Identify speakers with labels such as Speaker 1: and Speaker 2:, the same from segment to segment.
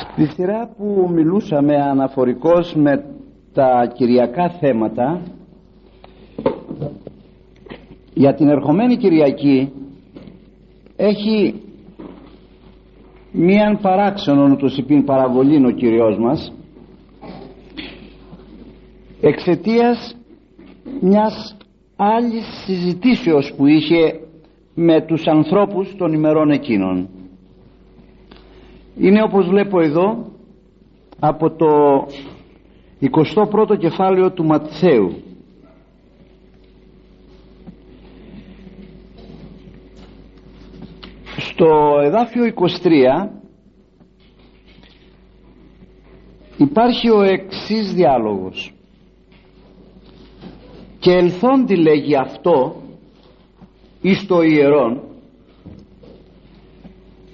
Speaker 1: Στη σειρά που μιλούσαμε αναφορικώς με τα κυριακά θέματα για την ερχομένη Κυριακή έχει μίαν παράξενον του υπήν παραβολήν ο Κυριός μας εξαιτίας μιας άλλης συζητήσεως που είχε με τους ανθρώπους των ημερών εκείνων είναι όπως βλέπω εδώ από το 21ο κεφάλαιο του Ματθαίου. Στο εδάφιο 23 υπάρχει ο εξής διάλογος. Και ελθόντι λέγει αυτό εις το ιερόν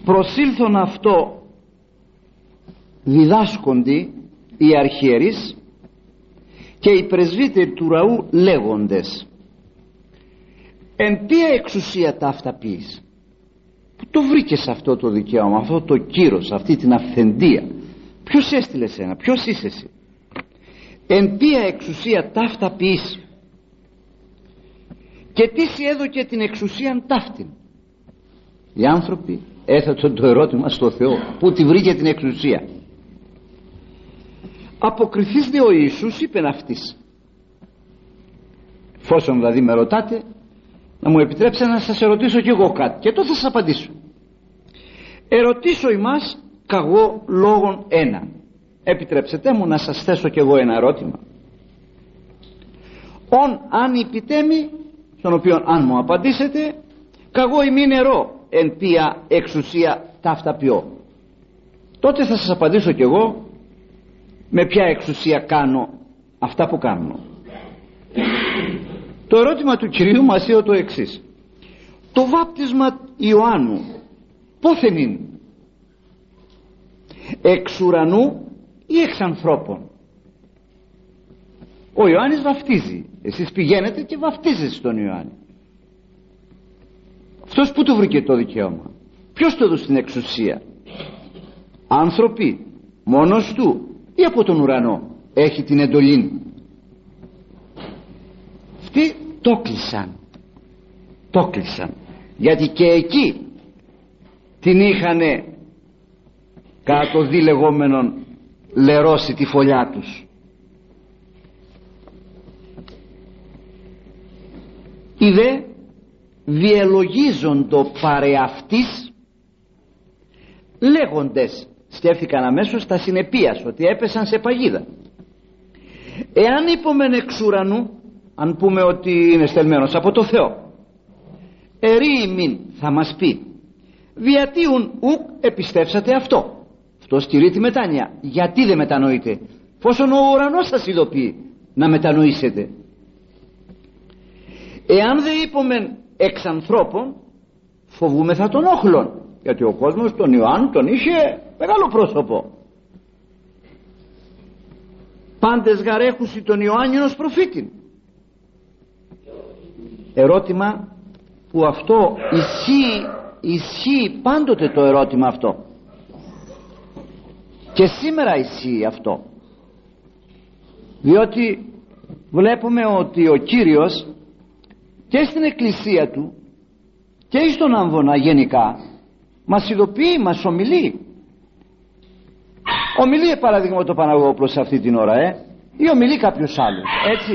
Speaker 1: προσήλθον αυτό διδάσκοντι οι αρχιερείς και οι πρεσβύτεροι του ραού λέγοντες. Εν ποια εξουσία ταύτα πεις; Που το βρήκες αυτό το δικαίωμα αυτό το κύρος αυτή την αυθεντία; Ποιος έστειλε σένα ποιος είσαι εσύ; Εν ποια εξουσία ταύτα πεις; Και τι σου έδωκε την εξουσία ταύτην; Οι άνθρωποι έθετον το ερώτημα στο Θεό. Που τη βρήκε την εξουσία; Αποκριθείς δε ο Ιησούς είπεν αυτής εφόσον δηλαδή με ρωτάτε να μου επιτρέψετε να σας ερωτήσω κι εγώ κάτι. Και τότε θα σας απαντήσω. Ερωτήσω ημάς καγώ λόγων ένα επιτρέψετε μου να σας θέσω κι εγώ ένα ερώτημα. Ον αν υπητέμει στον οποίο αν μου απαντήσετε καγώ ημί νερό εν ποια εξουσία ταύτα ποιώ τότε θα σας απαντήσω κι εγώ με ποια εξουσία κάνω αυτά που κάνω. Το ερώτημα του Κυρίου μας είναι το εξής. Το βάπτισμα Ιωάννου πόθεν είναι εξ ουρανού ή εξ ανθρώπων; Ο Ιωάννης βαφτίζει εσείς πηγαίνετε και βαφτίζετε στον Ιωάννη. Αυτός που του βρήκε το δικαίωμα ποιος το έδωσε την εξουσία; Άνθρωποι μόνος του ή από τον ουρανό. Έχει την εντολή. Αυτοί το κλεισαν. Το κλεισαν. Γιατί και εκεί την είχανε κατά το δι λερώσει τη φωλιά τους. Είδε διελογίζοντο παρεαυτής λέγοντες σκέφτηκαν αμέσως τα συνεπίας ότι έπεσαν σε παγίδα. Εάν είπομεν εξ ουρανού αν πούμε ότι είναι στελμένος από το Θεό ερεί μην θα μας πει διατίουν ουκ επιστέψατε αυτό αυτό στηρεί τη μετάνοια. Γιατί δεν μετανοείτε; Πόσον ο ουρανός σας ειδοποιεί να μετανοήσετε. Εάν δεν είπομεν εξ ανθρώπων φοβούμεθα τον όχλων γιατί ο κόσμος τον Ιωάννου τον είχε μεγάλο πρόσωπο. Πάντες γαρέχουσι τον Ιωάννη προφήτη ερώτημα που αυτό ισχύει ισχύει πάντοτε το ερώτημα αυτό. Και σήμερα ισχύει αυτό. Διότι βλέπουμε ότι ο Κύριος και στην εκκλησία του και στον Άμβονα γενικά μας ειδοποιεί, μας ομιλεί. Ομιλεί παραδείγμα το Παναγόπλος αυτή την ώρα ε ή ομιλεί κάποιος άλλος έτσι.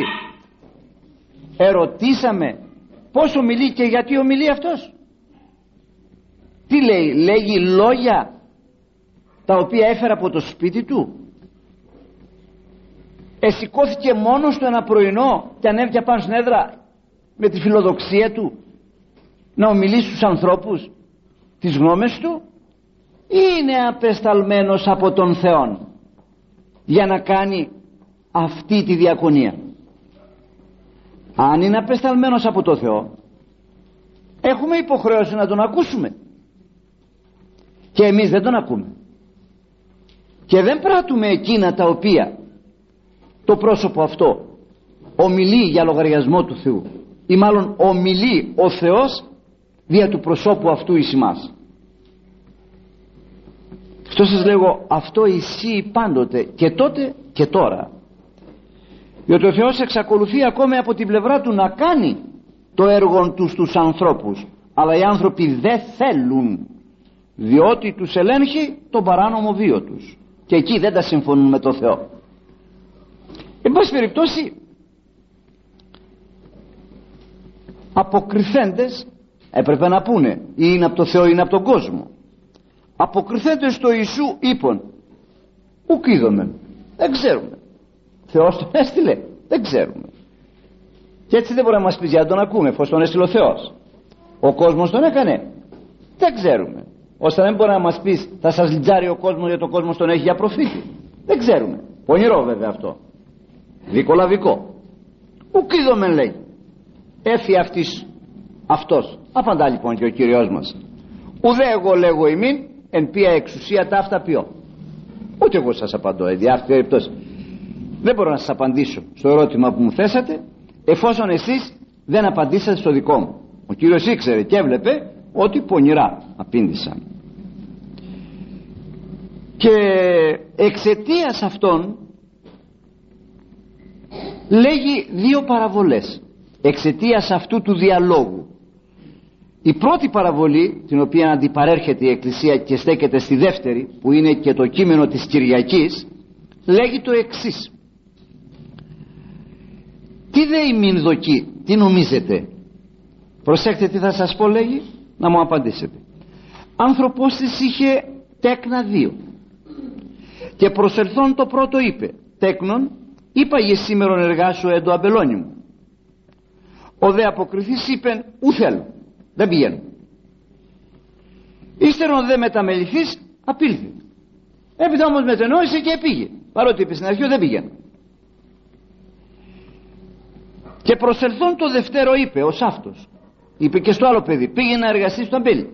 Speaker 1: Ερωτήσαμε πως ομιλεί και γιατί ομιλεί αυτός; Τι λέει λέγει λόγια τα οποία έφερε από το σπίτι του; Εσηκώθηκε μόνος του ένα πρωινό και ανέβηκε πάνω στην έδρα με τη φιλοδοξία του να ομιλήσει στους ανθρώπους; Τις γνώμες του ή είναι απεσταλμένος από τον Θεό για να κάνει αυτή τη διακονία. Αν είναι απεσταλμένος από τον Θεό έχουμε υποχρέωση να τον ακούσουμε. Και εμείς δεν τον ακούμε. Και δεν πράττουμε εκείνα τα οποία το πρόσωπο αυτό ομιλεί για λογαριασμό του Θεού. Ή μάλλον ομιλεί ο Θεός δια του προσώπου αυτού εις εμάς αυτό σας λέγω αυτό ισχύει πάντοτε και τότε και τώρα. Διότι ο Θεός εξακολουθεί ακόμη από την πλευρά του να κάνει το έργο τους στους ανθρώπους. Αλλά οι άνθρωποι δεν θέλουν διότι τους ελέγχει τον παράνομο βίο τους. Και εκεί δεν τα συμφωνούν με το Θεό. Εν πάση περιπτώσει αποκριθέντες έπρεπε να πούνε ή είναι από το Θεό ή είναι από τον κόσμο αποκριθέντες στο Ιησού είπαν ουκ είδομεν δεν ξέρουμε Θεός τον έστειλε δεν ξέρουμε και έτσι δεν μπορεί να μας πει για τον ακούμε εφόσον τον έστειλε ο Θεός ο κόσμος τον έκανε δεν ξέρουμε ώστε να μην μπορεί να μας πεις θα σας λιτζάρει ο κόσμος γιατί ο κόσμος τον έχει για προφήτη δεν ξέρουμε. Πονηρό βέβαια αυτό. Δικολαβικό ουκ είδομεν λέει. Έφυγε αυτής αυτός. Απαντά λοιπόν και ο Κύριος μας. Ουδέ εγώ λέγω ημίν εν ποια εξουσία τα αυτά ποιό ούτε εγώ σας απαντώ εν αυτή περιπτώσει δεν μπορώ να σας απαντήσω στο ερώτημα που μου θέσατε εφόσον εσείς δεν απαντήσατε στο δικό μου. Ο Κύριος ήξερε και έβλεπε ότι πονηρά απήντησαν και εξαιτίας αυτών λέγει δύο παραβολές. Εξαιτίας αυτού του διαλόγου η πρώτη παραβολή την οποία αντιπαρέρχεται η Εκκλησία και στέκεται στη δεύτερη που είναι και το κείμενο της Κυριακής λέγει το εξής. Τι δέει μην δοκεί τι νομίζετε; Προσέξτε τι θα σας πω λέγει να μου απαντήσετε. Άνθρωπος της είχε τέκνα δύο. Και προσελθόν το πρώτο είπε τέκνον είπα για σήμερον εργάσου έντο αμπελόνι μου ο δε αποκριθής είπε ου θέλω δεν πηγαίνω ύστερον δε μεταμεληθείς απήλθε έπειτα όμως μετενόησε και πήγε. Παρότι είπε στην αρχή δεν πήγαινε και προσελθόν το δευτέρο είπε ως αυτός είπε και στο άλλο παιδί πήγε να εργαστεί στο αμπέλι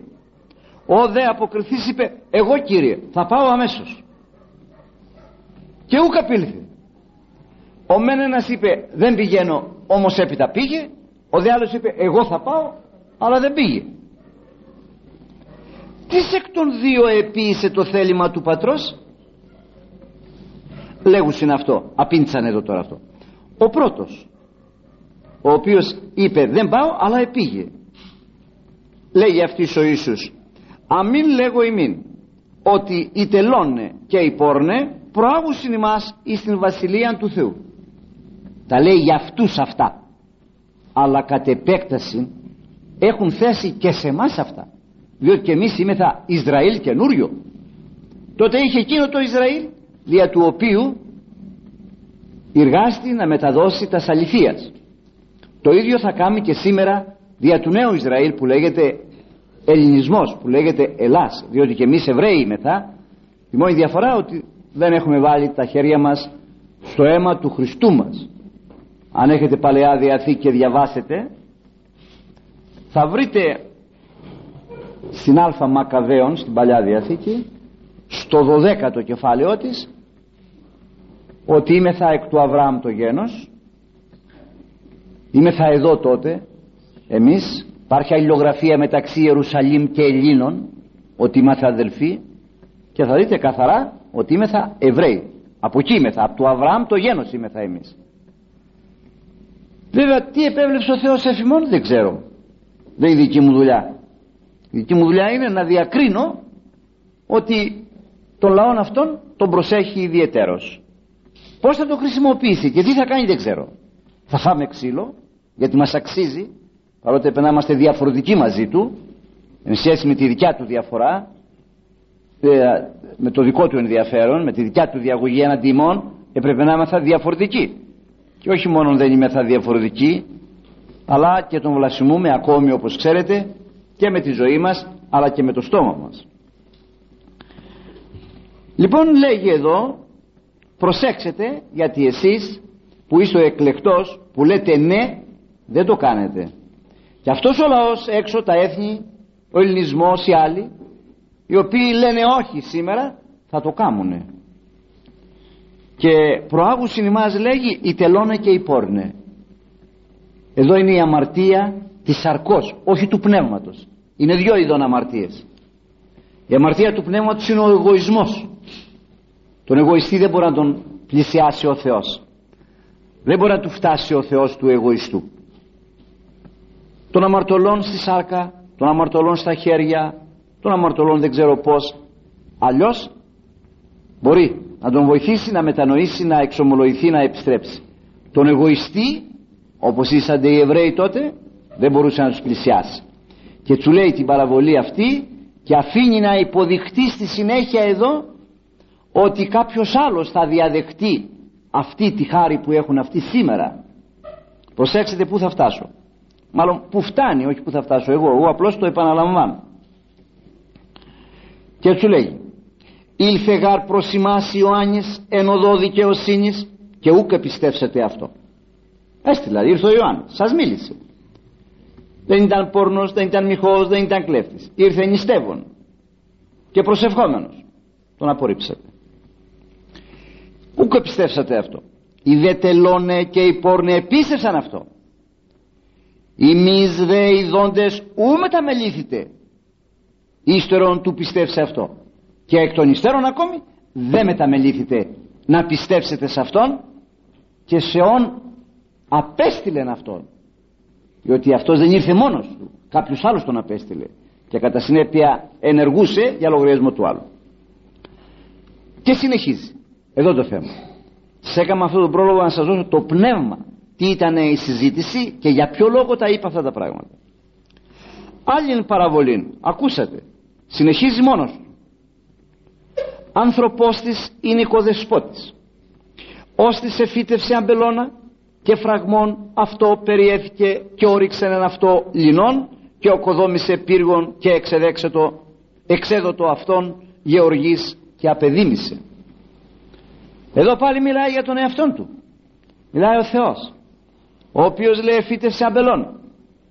Speaker 1: ο δε αποκριθής είπε εγώ κύριε θα πάω αμέσως και ούκ απήλθε ο μεν ένας είπε δεν πηγαίνω όμως έπειτα πήγε ο δε άλλος είπε εγώ θα πάω αλλά δεν πήγε. Τις εκ των δύο επίησε το θέλημα του πατρός; Λέγουσιν αυτό. Απήντησαν εδώ τώρα αυτό. Ο πρώτος ο οποίος είπε δεν πάω αλλά επήγε λέγει αυτής ο Ιησούς αμήν λέγω ημίν ότι οι τελώνε και οι πόρνε προάγουσιν ημάς εις την βασιλεία του Θεού τα λέει για αυτούς αυτά. Αλλά κατ' επέκταση έχουν θέση και σε εμάς αυτά. Διότι και εμείς είμεθα Ισραήλ καινούριο. Τότε είχε εκείνο το Ισραήλ δια του οποίου εργάστη να μεταδώσει τα αληθείας το ίδιο θα κάνει και σήμερα δια του νέου Ισραήλ που λέγεται ελληνισμός που λέγεται Ελλάς. Διότι και εμείς Εβραίοι είμεθα η μόνη διαφορά ότι δεν έχουμε βάλει τα χέρια μας στο αίμα του Χριστού μας. Αν έχετε Παλαιά Διαθήκη και διαβάσετε θα βρείτε στην Α Μακαβαίων στην Παλιά Διαθήκη στο 12ο κεφάλαιό της ότι είμαι θα εκ του Αβραάμ το γένος είμαι θα εδώ τότε εμείς υπάρχει αλληλογραφία μεταξύ Ιερουσαλήμ και Ελλήνων ότι είμαστε αδελφοί και θα δείτε καθαρά ότι είμαι θα Εβραίοι. Από εκεί είμαι θα, από του Αβραάμ το γένος είμαι θα εμείς βέβαια τι επέβλεψε ο Θεός εφημών δεν ξέρω δεν είναι δική μου δουλειά. Η δική μου δουλειά είναι να διακρίνω ότι τον λαό αυτόν τον προσέχει ιδιαιτέρως. Πως θα το χρησιμοποιήσει και τι θα κάνει δεν ξέρω. Θα φάμε ξύλο γιατί μας αξίζει παρότι έπρεπε να είμαστε διαφορετικοί μαζί του εν σχέση με τη δικιά του διαφορά ε, με το δικό του ενδιαφέρον με τη δικιά του διαγωγή έναντι ημών έπρεπε να είμαστε διαφορετικοί. Και όχι μόνο δεν είμαι θα διαφορετικοί αλλά και τον βλασιμούμε ακόμη όπως ξέρετε και με τη ζωή μας αλλά και με το στόμα μας. Λοιπόν λέγει εδώ προσέξτε γιατί εσείς που είστε ο εκλεκτός που λέτε ναι δεν το κάνετε. Και αυτός ο λαός έξω τα έθνη ο ελληνισμός οι άλλοι οι οποίοι λένε όχι σήμερα θα το κάνουνε. Και προάγουσιν ημάς λέγει οι τελώνε και οι πόρνε εδώ είναι η αμαρτία της σαρκός όχι του πνεύματος. Είναι δυο ειδών αμαρτίες. Η αμαρτία του πνεύματος είναι ο εγωισμός. Τον εγωιστή δεν μπορεί να τον πλησιάσει ο Θεός. Δεν μπορεί να του φτάσει ο Θεός του εγωιστού. Των αμαρτωλών στη σάρκα των αμαρτωλών στα χέρια των αμαρτωλών δεν ξέρω πως αλλιώς μπορεί να τον βοηθήσει να μετανοήσει να εξομολογηθεί να επιστρέψει. Τον εγωιστή όπως ήσανται οι Εβραίοι τότε δεν μπορούσε να τους πλησιάσει. Και του λέει την παραβολή αυτή και αφήνει να υποδειχτεί στη συνέχεια εδώ ότι κάποιος άλλος θα διαδεχτεί αυτή τη χάρη που έχουν αυτοί σήμερα. Προσέξτε που θα φτάσω. Μάλλον που φτάνει όχι που θα φτάσω εγώ. Εγώ απλώς το επαναλαμβάνω. Και του λέει ήλθε γάρ προς ημάς Ιωάννης εν οδό δικαιοσύνης και ούκ πιστέψετε αυτό έστειλα ήρθε ο Ιωάννης σας μίλησε. Δεν ήταν πόρνος, δεν ήταν μυχός, δεν ήταν κλέφτης. Ήρθε νηστεύων και προσευχόμενος. Τον απορρίψατε. Ούκ πιστέψατε αυτό; Οι δε τελώνε και οι πόρνε επίστευσαν αυτό. Εμείς δε οι δόντες ου μεταμελήθητε ύστερον του πιστεύσε αυτό. Και εκ των υστέρων ακόμη δεν μεταμελήθητε να πιστέψετε σε αυτόν και σε όν απέστειλεν αυτόν. Διότι αυτός δεν ήρθε μόνος του. Κάποιος άλλος τον απέστειλε. Και κατά συνέπεια ενεργούσε για λογαριασμό του άλλου. Και συνεχίζει. Εδώ το θέμα. Σε έκανα αυτό το πρόλογο να σας δώσω το πνεύμα. Τι ήταν η συζήτηση και για ποιο λόγο τα είπα αυτά τα πράγματα. Άλλη παραβολή. Ακούσατε. Συνεχίζει μόνος του. Άνθρωπος της είναι οικοδεσπότης. Ως της εφύτευσε αμπελώνα και φραγμών αυτό περιέθηκε και όριξε έναν αυτό λινών και οκοδόμησε πύργων και εξεδέξετο εξέδωτο αυτόν γεωργής και απεδίμησε. Εδώ πάλι μιλάει για τον εαυτόν του. Μιλάει ο Θεός ο οποίος λέει εφύτευσε αμπελώνα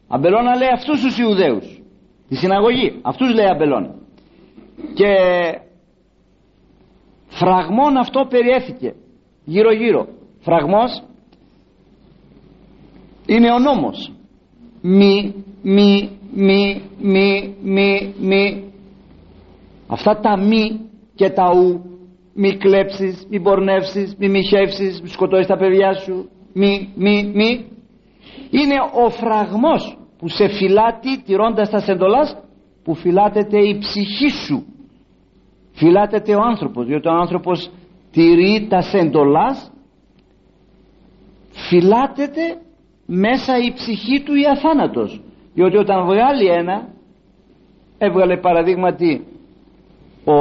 Speaker 1: αμπελώνα λέει αυτούς τους Ιουδαίους τη συναγωγή αυτούς λέει αμπελώνα και φραγμόν αυτό περιέθηκε γύρω γύρω φραγμός είναι ο νόμος. Μη, μη, μη, μη, μη, μη. Αυτά τα μη και τα ου μη κλέψεις, μη πορνεύσεις, μη μοιχεύσεις, μη σκοτώσεις τα παιδιά σου. Μη, μη, μη. Είναι ο φραγμός που σε φυλάτει τηρώντας τα σεντολάς που φυλάτεται η ψυχή σου. Φυλάτεται ο άνθρωπος διότι ο άνθρωπος τηρεί τα σεντολάς φυλάτεται μέσα η ψυχή του η αθάνατος. Διότι όταν βγάλει ένα έβγαλε παραδείγματι ο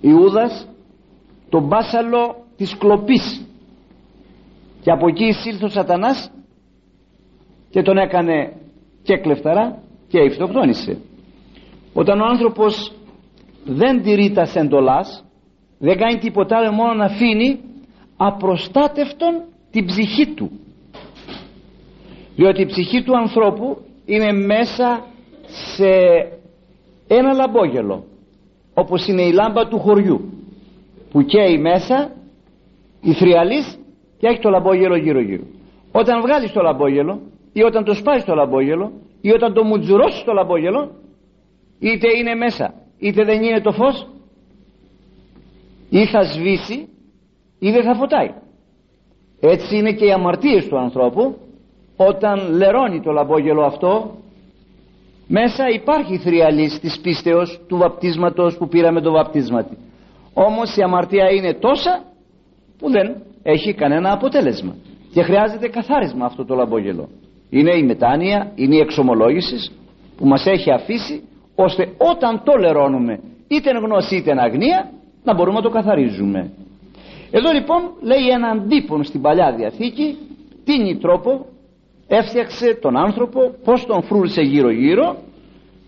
Speaker 1: Ιούδας τον μπάσαλο της κλοπής. Και από εκεί εισήλθε ο σατανάς και τον έκανε και κλεφταρά και ευτοκτόνησε όταν ο άνθρωπος δεν τηρεί τα σεντολάς δεν κάνει τίποτα άλλο μόνο να αφήνει απροστάτευτον την ψυχή του διότι η ψυχή του ανθρώπου είναι μέσα σε ένα λαμπόγελο όπως είναι η λάμπα του χωριού που καίει μέσα η θριαλής και έχει το λαμπόγελο γύρω γύρω όταν βγάλεις το λαμπόγελο ή όταν το σπάσεις το λαμπόγελο ή όταν το μουτζουρώσεις το λαμπόγελο είτε είναι μέσα είτε δεν είναι το φως ή θα σβήσει ή δεν θα φωτάει. Έτσι είναι και οι αμαρτίες του ανθρώπου όταν λερώνει το λαμπόγελο αυτό μέσα υπάρχει θριαλής της πίστεως του βαπτίσματος που πήραμε το βαπτίσματι όμως η αμαρτία είναι τόσα που δεν έχει κανένα αποτέλεσμα. Και χρειάζεται καθάρισμα αυτό το λαμπόγελο. Είναι η μετάνοια, είναι η εξομολόγηση που μας έχει αφήσει ώστε όταν το λερώνουμε είτε εν γνώση είτε εν αγνία να μπορούμε να το καθαρίζουμε. Εδώ λοιπόν λέει έναν τύπον στην Παλιά Διαθήκη τίνει τρόπο έφτιαξε τον άνθρωπο πως τον φρούλησε γύρω γύρω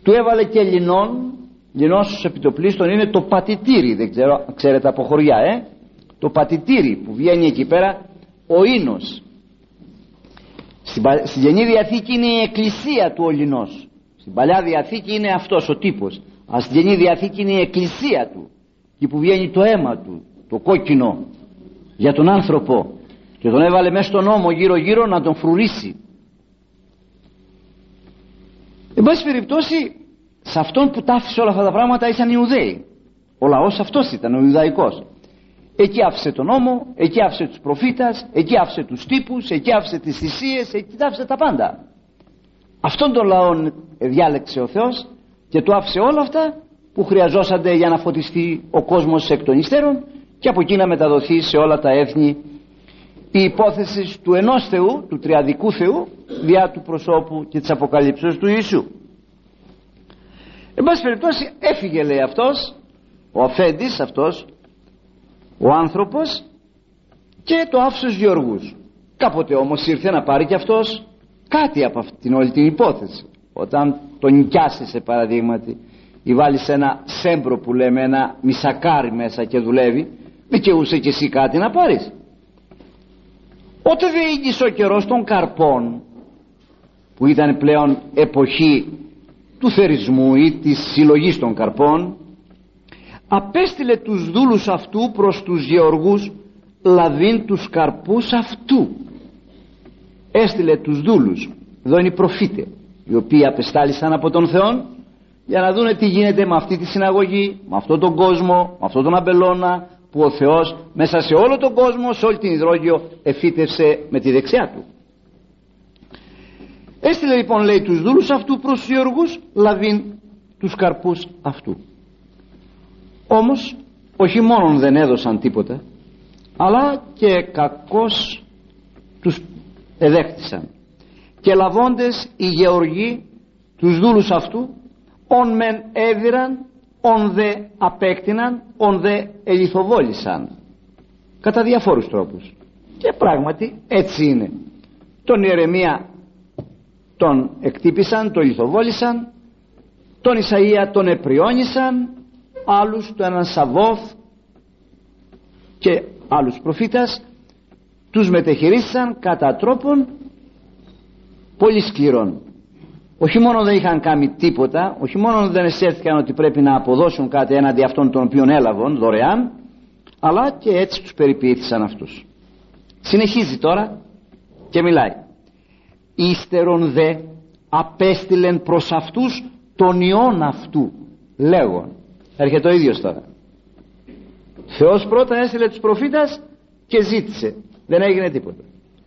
Speaker 1: του έβαλε και λινόν λινόν στους επιτοπλίστων είναι το πατητήρι δεν ξέρω, ξέρετε από χωριά ε; το πατητήρι που βγαίνει εκεί πέρα ο ίνος. Στην Γενή Διαθήκη είναι η εκκλησία του Ολυνός στην Παλιά Διαθήκη είναι αυτός ο τύπος. Αλλά στην Γενή Διαθήκη είναι η εκκλησία του. Εκεί που βγαίνει το αίμα του το κόκκινο για τον άνθρωπο. Και τον έβαλε μέσα στον νόμο γύρω γύρω να τον φρουρήσει εν πάση περιπτώσει σε αυτόν που τα άφησε όλα αυτά τα πράγματα ήταν οι Ιουδαίοι. Ο λαός αυτός ήταν ο Ιουδαϊκός. Εκεί άφησε τον νόμο εκεί άφησε τους προφήτας εκεί άφησε τους τύπους εκεί άφησε τις θυσίες εκεί άφησε τα πάντα. Αυτόν τον λαό διάλεξε ο Θεός και του άφησε όλα αυτά που χρειαζόσανται για να φωτιστεί ο κόσμος εκ των υστέρων και από εκεί να μεταδοθεί σε όλα τα έθνη η υπόθεση του ενός Θεού, του τριαδικού Θεού διά του προσώπου και της αποκαλύψεως του Ιησού. Εν πάση περιπτώσει έφυγε λέει αυτός ο αφέντης αυτός ο άνθρωπος και το άφησες στους Γεωργούς. Κάποτε όμως ήρθε να πάρει και αυτός κάτι από αυτήν όλη την υπόθεση. Όταν τον νοικιάσει σε παραδείγματι ή βάλει ένα σέμπρο που λέμε ένα μισακάρι μέσα και δουλεύει δικαιούσαι και εσύ κάτι να πάρεις Ότε δε ήγγισε ο καιρός των καρπών που ήταν πλέον εποχή του θερισμού ή της συλλογής των καρπών απέστειλε τους δούλους αυτού προς τους γεωργούς λαβήν τους καρπούς αυτού έστειλε τους δούλους. Εδώ είναι οι προφήτε οι οποίοι απεστάλησαν από τον Θεό για να δούνε τι γίνεται με αυτή τη συναγωγή με αυτόν τον κόσμο, με αυτόν τον αμπελώνα που ο Θεός μέσα σε όλο τον κόσμο σε όλη την υδρόγειο εφύτευσε με τη δεξιά του. Έστειλε λοιπόν λέει τους δούλους αυτού προς τους γεωργούς λαβήν τους καρπούς αυτού. Όμως όχι μόνον δεν έδωσαν τίποτα αλλά και κακώς τους εδέχτησαν. Και λαβώντες οι γεωργοί τους δούλους αυτού ον μεν έδιραν ον δε απέκτηναν ον δε ελιθοβόλησαν κατά διαφόρους τρόπους. Και πράγματι έτσι είναι. Τον Ιερεμία τον εκτύπησαν, τον λιθοβόλησαν. Τον Ισαΐα τον επριόνισαν άλλους το έναν Σαβόθ και άλλους προφήτας τους μετεχειρίσαν κατά τρόπον πολύ σκληρών όχι μόνο δεν είχαν κάνει τίποτα όχι μόνο δεν αισθέθηκαν ότι πρέπει να αποδώσουν κάτι έναντι αυτών των οποίων έλαβαν δωρεάν αλλά και έτσι τους περιποιήθησαν αυτούς. Συνεχίζει τώρα και μιλάει. Ύστερον δε απέστειλεν προς αυτούς τον ιόν αυτού λέγον έρχεται ο ίδιος τώρα. Θεός πρώτα έστειλε τους προφήτας και ζήτησε. Δεν έγινε τίποτα.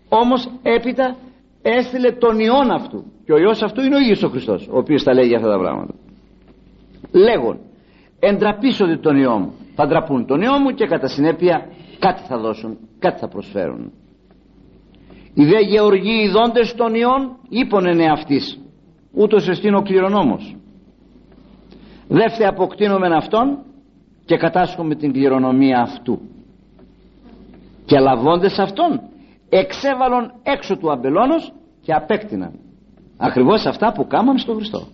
Speaker 1: Όμως έπειτα έστειλε τον ιόν αυτού. Και ο ιός αυτού είναι ο ίδιος ο Χριστός ο οποίος τα λέγει αυτά τα πράγματα. Λέγον εντραπήσονται τον ιό μου θα ντραπούν τον ιό μου και κατά συνέπεια κάτι θα δώσουν κάτι θα προσφέρουν. Οι δε γεωργοί ειδώντες των ιών είπονεν εαυτής ούτως εστίν ο κληρονόμος. Δεύτε αποκτήνομεν αυτόν και κατάσχουμε την κληρονομία αυτού. Και λαβώντες αυτόν εξέβαλον έξω του αμπελώνος και απέκτηναν. Ακριβώς αυτά που κάμαν στον Χριστό.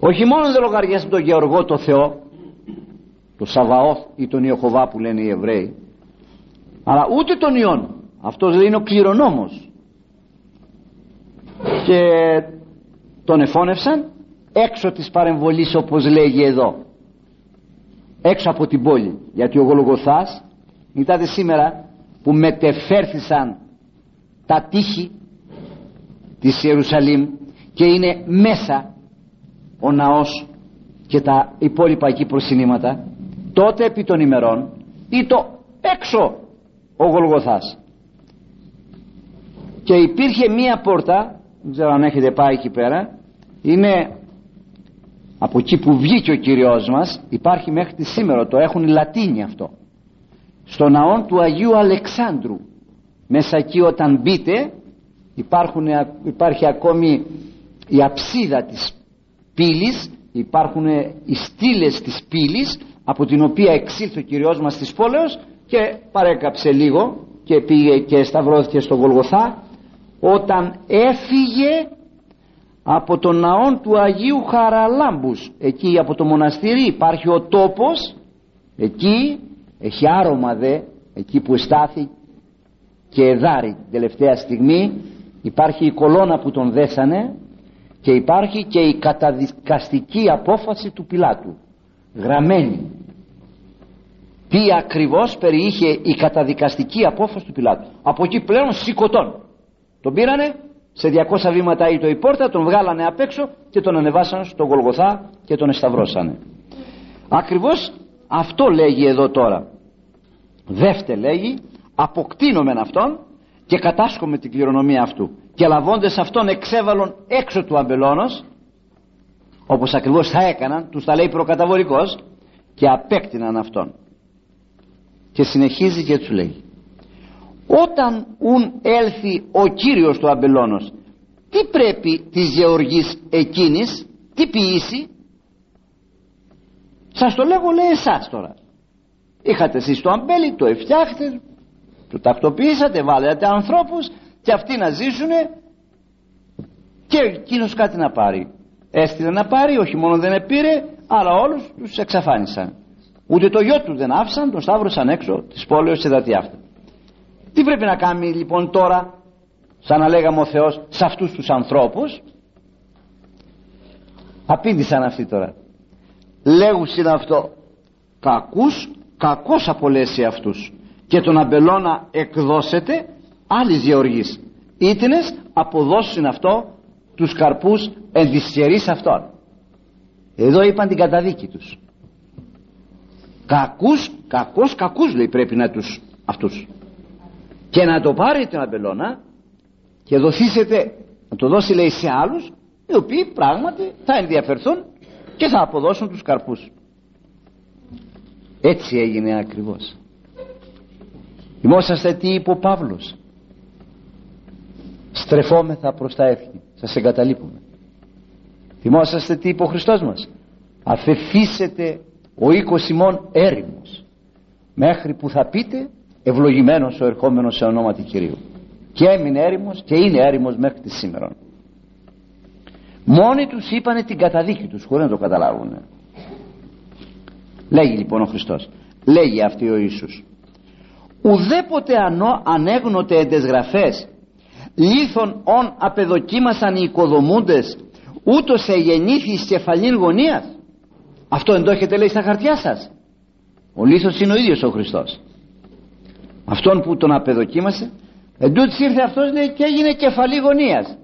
Speaker 1: Όχι μόνο δεν λογαριάσαν τον Γεωργό το Θεό το Σαβαώθ ή τον Ιεχωβά που λένε οι Εβραίοι αλλά ούτε τον Ιών αυτός δεν είναι ο κληρονόμος. Και τον εφώνευσαν έξω της παρεμβολής όπως λέγει εδώ. Έξω από την πόλη. Γιατί ο Γολογοθάς κοιτάτε σήμερα που μετεφέρθησαν τα τείχη της Ιερουσαλήμ και είναι μέσα ο ναός και τα υπόλοιπα εκεί προσυνήματα τότε επί των ημερών ή το έξω ο Γολγοθάς. Και υπήρχε μία πόρτα δεν ξέρω αν έχετε πάει εκεί πέρα είναι από εκεί που βγήκε ο Κυριός μας υπάρχει μέχρι τη σήμερα το έχουν οι Λατίνοι αυτό στο ναό του Αγίου Αλεξάνδρου. Μέσα εκεί όταν μπείτε υπάρχουν, υπάρχει ακόμη η αψίδα της πύλης υπάρχουν οι στήλες της πύλης από την οποία εξήλθε ο Κυριός μας της πόλεως και παρέκαψε λίγο και πήγε και σταυρώθηκε στο Γολγοθά. Όταν έφυγε από τον ναό του Αγίου Χαραλάμπους εκεί από το μοναστήρι υπάρχει ο τόπος εκεί έχει άρωμα δε εκεί που στάθη και εδάρει την τελευταία στιγμή. Υπάρχει η κολόνα που τον δέσανε και υπάρχει και η καταδικαστική απόφαση του Πιλάτου. Γραμμένη. Τι ακριβώς περιείχε η καταδικαστική απόφαση του Πιλάτου. Από εκεί πλέον σηκωτών. Τον πήρανε σε 200 βήματα ή το η πόρτα τον βγάλανε απ' έξω και τον ανεβάσαν στο Γολγοθά και τον εσταυρώσανε. Ακριβώς αυτό λέγει εδώ τώρα. Δεύτε λέγει αποκτήνομεν αυτόν και κατάσχομαι την κληρονομία αυτού. Και λαβώντες αυτόν εξέβαλον έξω του αμπελώνος όπως ακριβώς θα έκαναν τους τα λέει προκαταβορικός και απέκτηναν αυτόν. Και συνεχίζει και τους λέει. Όταν ουν έλθει ο Κύριος του αμπελώνος τι πρέπει της γεωργής εκείνης τι ποιήσει; Σας το λέγω λέει εσάς τώρα. Είχατε εσείς το αμπέλι το εφτιάχτες το τακτοποιήσατε βάλετε ανθρώπους και αυτοί να ζήσουν και εκείνος κάτι να πάρει. Έστειλε να πάρει όχι μόνο δεν επήρε αλλά όλους τους εξαφάνισαν. Ούτε το γιο τους δεν άφησαν τον σταύρωσαν έξω της πόλεως σε δατιάχτα τι πρέπει να κάνει λοιπόν τώρα σαν να λέγαμε ο Θεός σε αυτούς τους ανθρώπους; Απήντησαν αυτοί τώρα λέγουσιν αυτό κακούς κακός απολέσει αυτούς και τον αμπελώνα εκδώσετε άλλης γεωργής ήτινες αποδώσουν αυτό τους καρπούς ενδυσχερείς αυτών. Εδώ είπαν την καταδίκη τους. Κακούς κακός κακούς λέει πρέπει να τους αυτούς. Και να το πάρει τον αμπελώνα και δοθήσετε να το δώσει λέει σε άλλους οι οποίοι πράγματι θα ενδιαφερθούν και θα αποδώσουν τους καρπούς. Έτσι έγινε ακριβώς. Θυμόσαστε τι είπε ο Παύλος. Στρεφόμεθα προς τα έθνη σας εγκαταλείπουμε. Θυμόσαστε τι είπε ο Χριστός μας. Αφεθήσετε ο οίκος ημών έρημος μέχρι που θα πείτε ευλογημένος ο ερχόμενος σε ονόματι Κυρίου και έμεινε έρημος και είναι έρημος μέχρι τη σήμερα μόνοι τους είπανε την καταδίκη τους χωρίς να το καταλάβουν λέγει λοιπόν ο Χριστός λέγει αυτή ο Ιησούς. Ουδέποτε ανώ, ανέγνωτε εντες γραφές λίθον ον απεδοκίμασαν οι οικοδομούντες ούτως σε γεννήθη κεφαλήν γωνίας αυτό δεν το έχετε λέει στα χαρτιά σας. Ο λίθος είναι ο ίδιος ο Χριστός. Αυτόν που τον απεδοκίμασε εν ήρθε αυτός λέει και έγινε κεφαλή γωνίας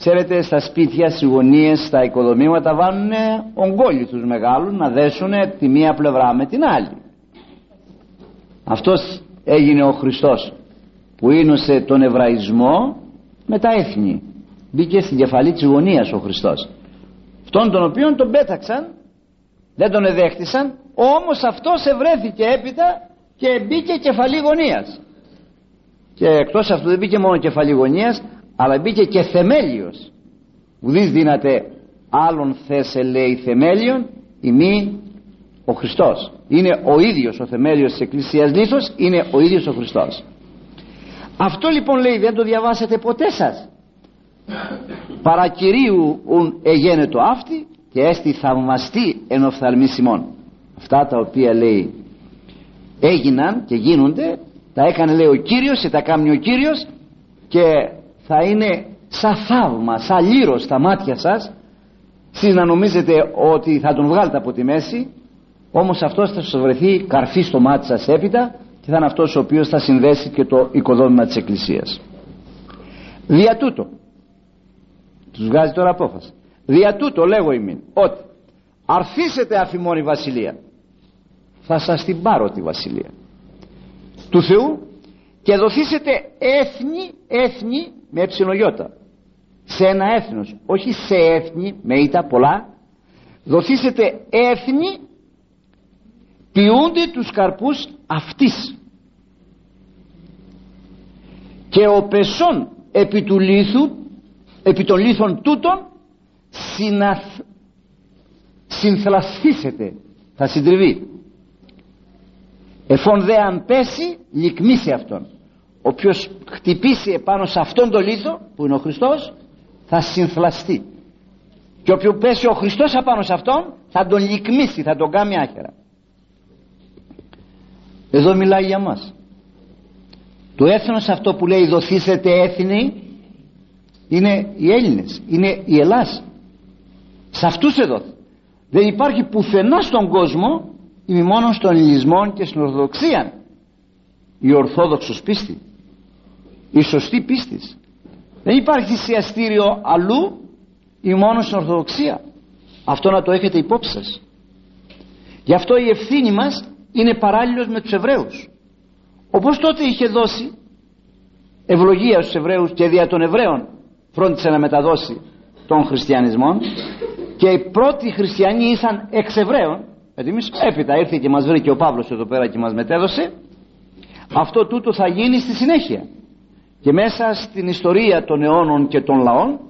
Speaker 1: Ξέρετε στα σπίτια, στις γωνίες, στα οικοδομήματα βάλουν ογκόλοι τους μεγάλους να δέσουν τη μία πλευρά με την άλλη. Αυτός έγινε ο Χριστός που ίνωσε τον Εβραϊσμό με τα έθνη. Μπήκε στην κεφαλή της γωνίας ο Χριστός. Αυτόν τον οποίο τον πέταξαν, δεν τον εδέχτησαν, όμως αυτός ευρέθηκε έπειτα και μπήκε κεφαλή γωνίας. Και εκτός αυτού δεν μπήκε μόνο κεφαλή γωνίας, αλλά μπήκε και θεμέλιος. Ουδείς δύναται άλλον θέσε λέει θεμέλιον ή μη ο Χριστός. Είναι ο ίδιος ο θεμέλιος της Εκκλησίας λίθος είναι ο ίδιος ο Χριστός. Αυτό λοιπόν λέει δεν το διαβάσετε ποτέ σας. Παρακυρίου ουν εγένετο αυτή και έστι θαυμαστή εν οφθαλμίσιμον αυτά τα οποία λέει έγιναν και γίνονται τα έκανε λέει ο Κύριος και τα κάνει ο Κύριος και θα είναι σαν θαύμα, σαν λύρος στα μάτια σας. Εσείς να νομίζετε ότι θα τον βγάλετε από τη μέση όμως αυτός θα σας βρεθεί καρφί στο μάτι σας έπειτα και θα είναι αυτός ο οποίος θα συνδέσει και το οικοδόμημα της Εκκλησίας. Δια τούτο τους βγάζει τώρα απόφαση. Δια τούτο λέγω ημίν ότι αρθίσετε αφημών η βασιλεία. Θα σας την πάρω τη βασιλεία. Του Θεού και δοθήσετε έθνη έθνη με εψινογιώτα. Σε ένα έθνος όχι σε έθνη με ήττα πολλά. Δοθήσετε έθνη ποιούνται τους καρπούς αυτής. Και ο πεσόν επί του λίθου επί των λίθων τούτων συναθ, συνθλασθήσετε θα συντριβεί εφόν δε αν πέσει λυκμίσει αυτόν. Όποιος χτυπήσει επάνω σε αυτόν τον λίθο που είναι ο Χριστός θα συνθλαστεί. Και όποιος πέσει ο Χριστός απάνω σε αυτόν θα τον λυκμίσει, θα τον κάνει άχερα εδώ μιλάει για μας. Το έθνος αυτό που λέει δοθήσετε έθνη είναι οι Έλληνες είναι η Ελλάς. Σε αυτούς εδώ. Δεν υπάρχει πουθενά στον κόσμο ή μόνος στον Ελληνισμό και στην Ορθοδοξία. Η Ορθόδοξος πίστη. Η σωστή πίστη. Δεν υπάρχει θυσιαστήριο αλλού. Ή μόνος στην Ορθοδοξία. Αυτό να το έχετε υπόψη σας. Γι' αυτό η ευθύνη μας είναι παράλληλος με τους Εβραίους. Όπως τότε είχε δώσει ευλογία στους Εβραίους και δια των Εβραίων φρόντισε να μεταδώσει τον χριστιανισμό και οι πρώτοι χριστιανοί ήσαν εξ Εβραίων γιατί εμείς έπειτα ήρθε και μας βρήκε ο Παύλος εδώ πέρα και μας μετέδωσε. Αυτό τούτο θα γίνει στη συνέχεια. Και μέσα στην ιστορία των αιώνων και των λαών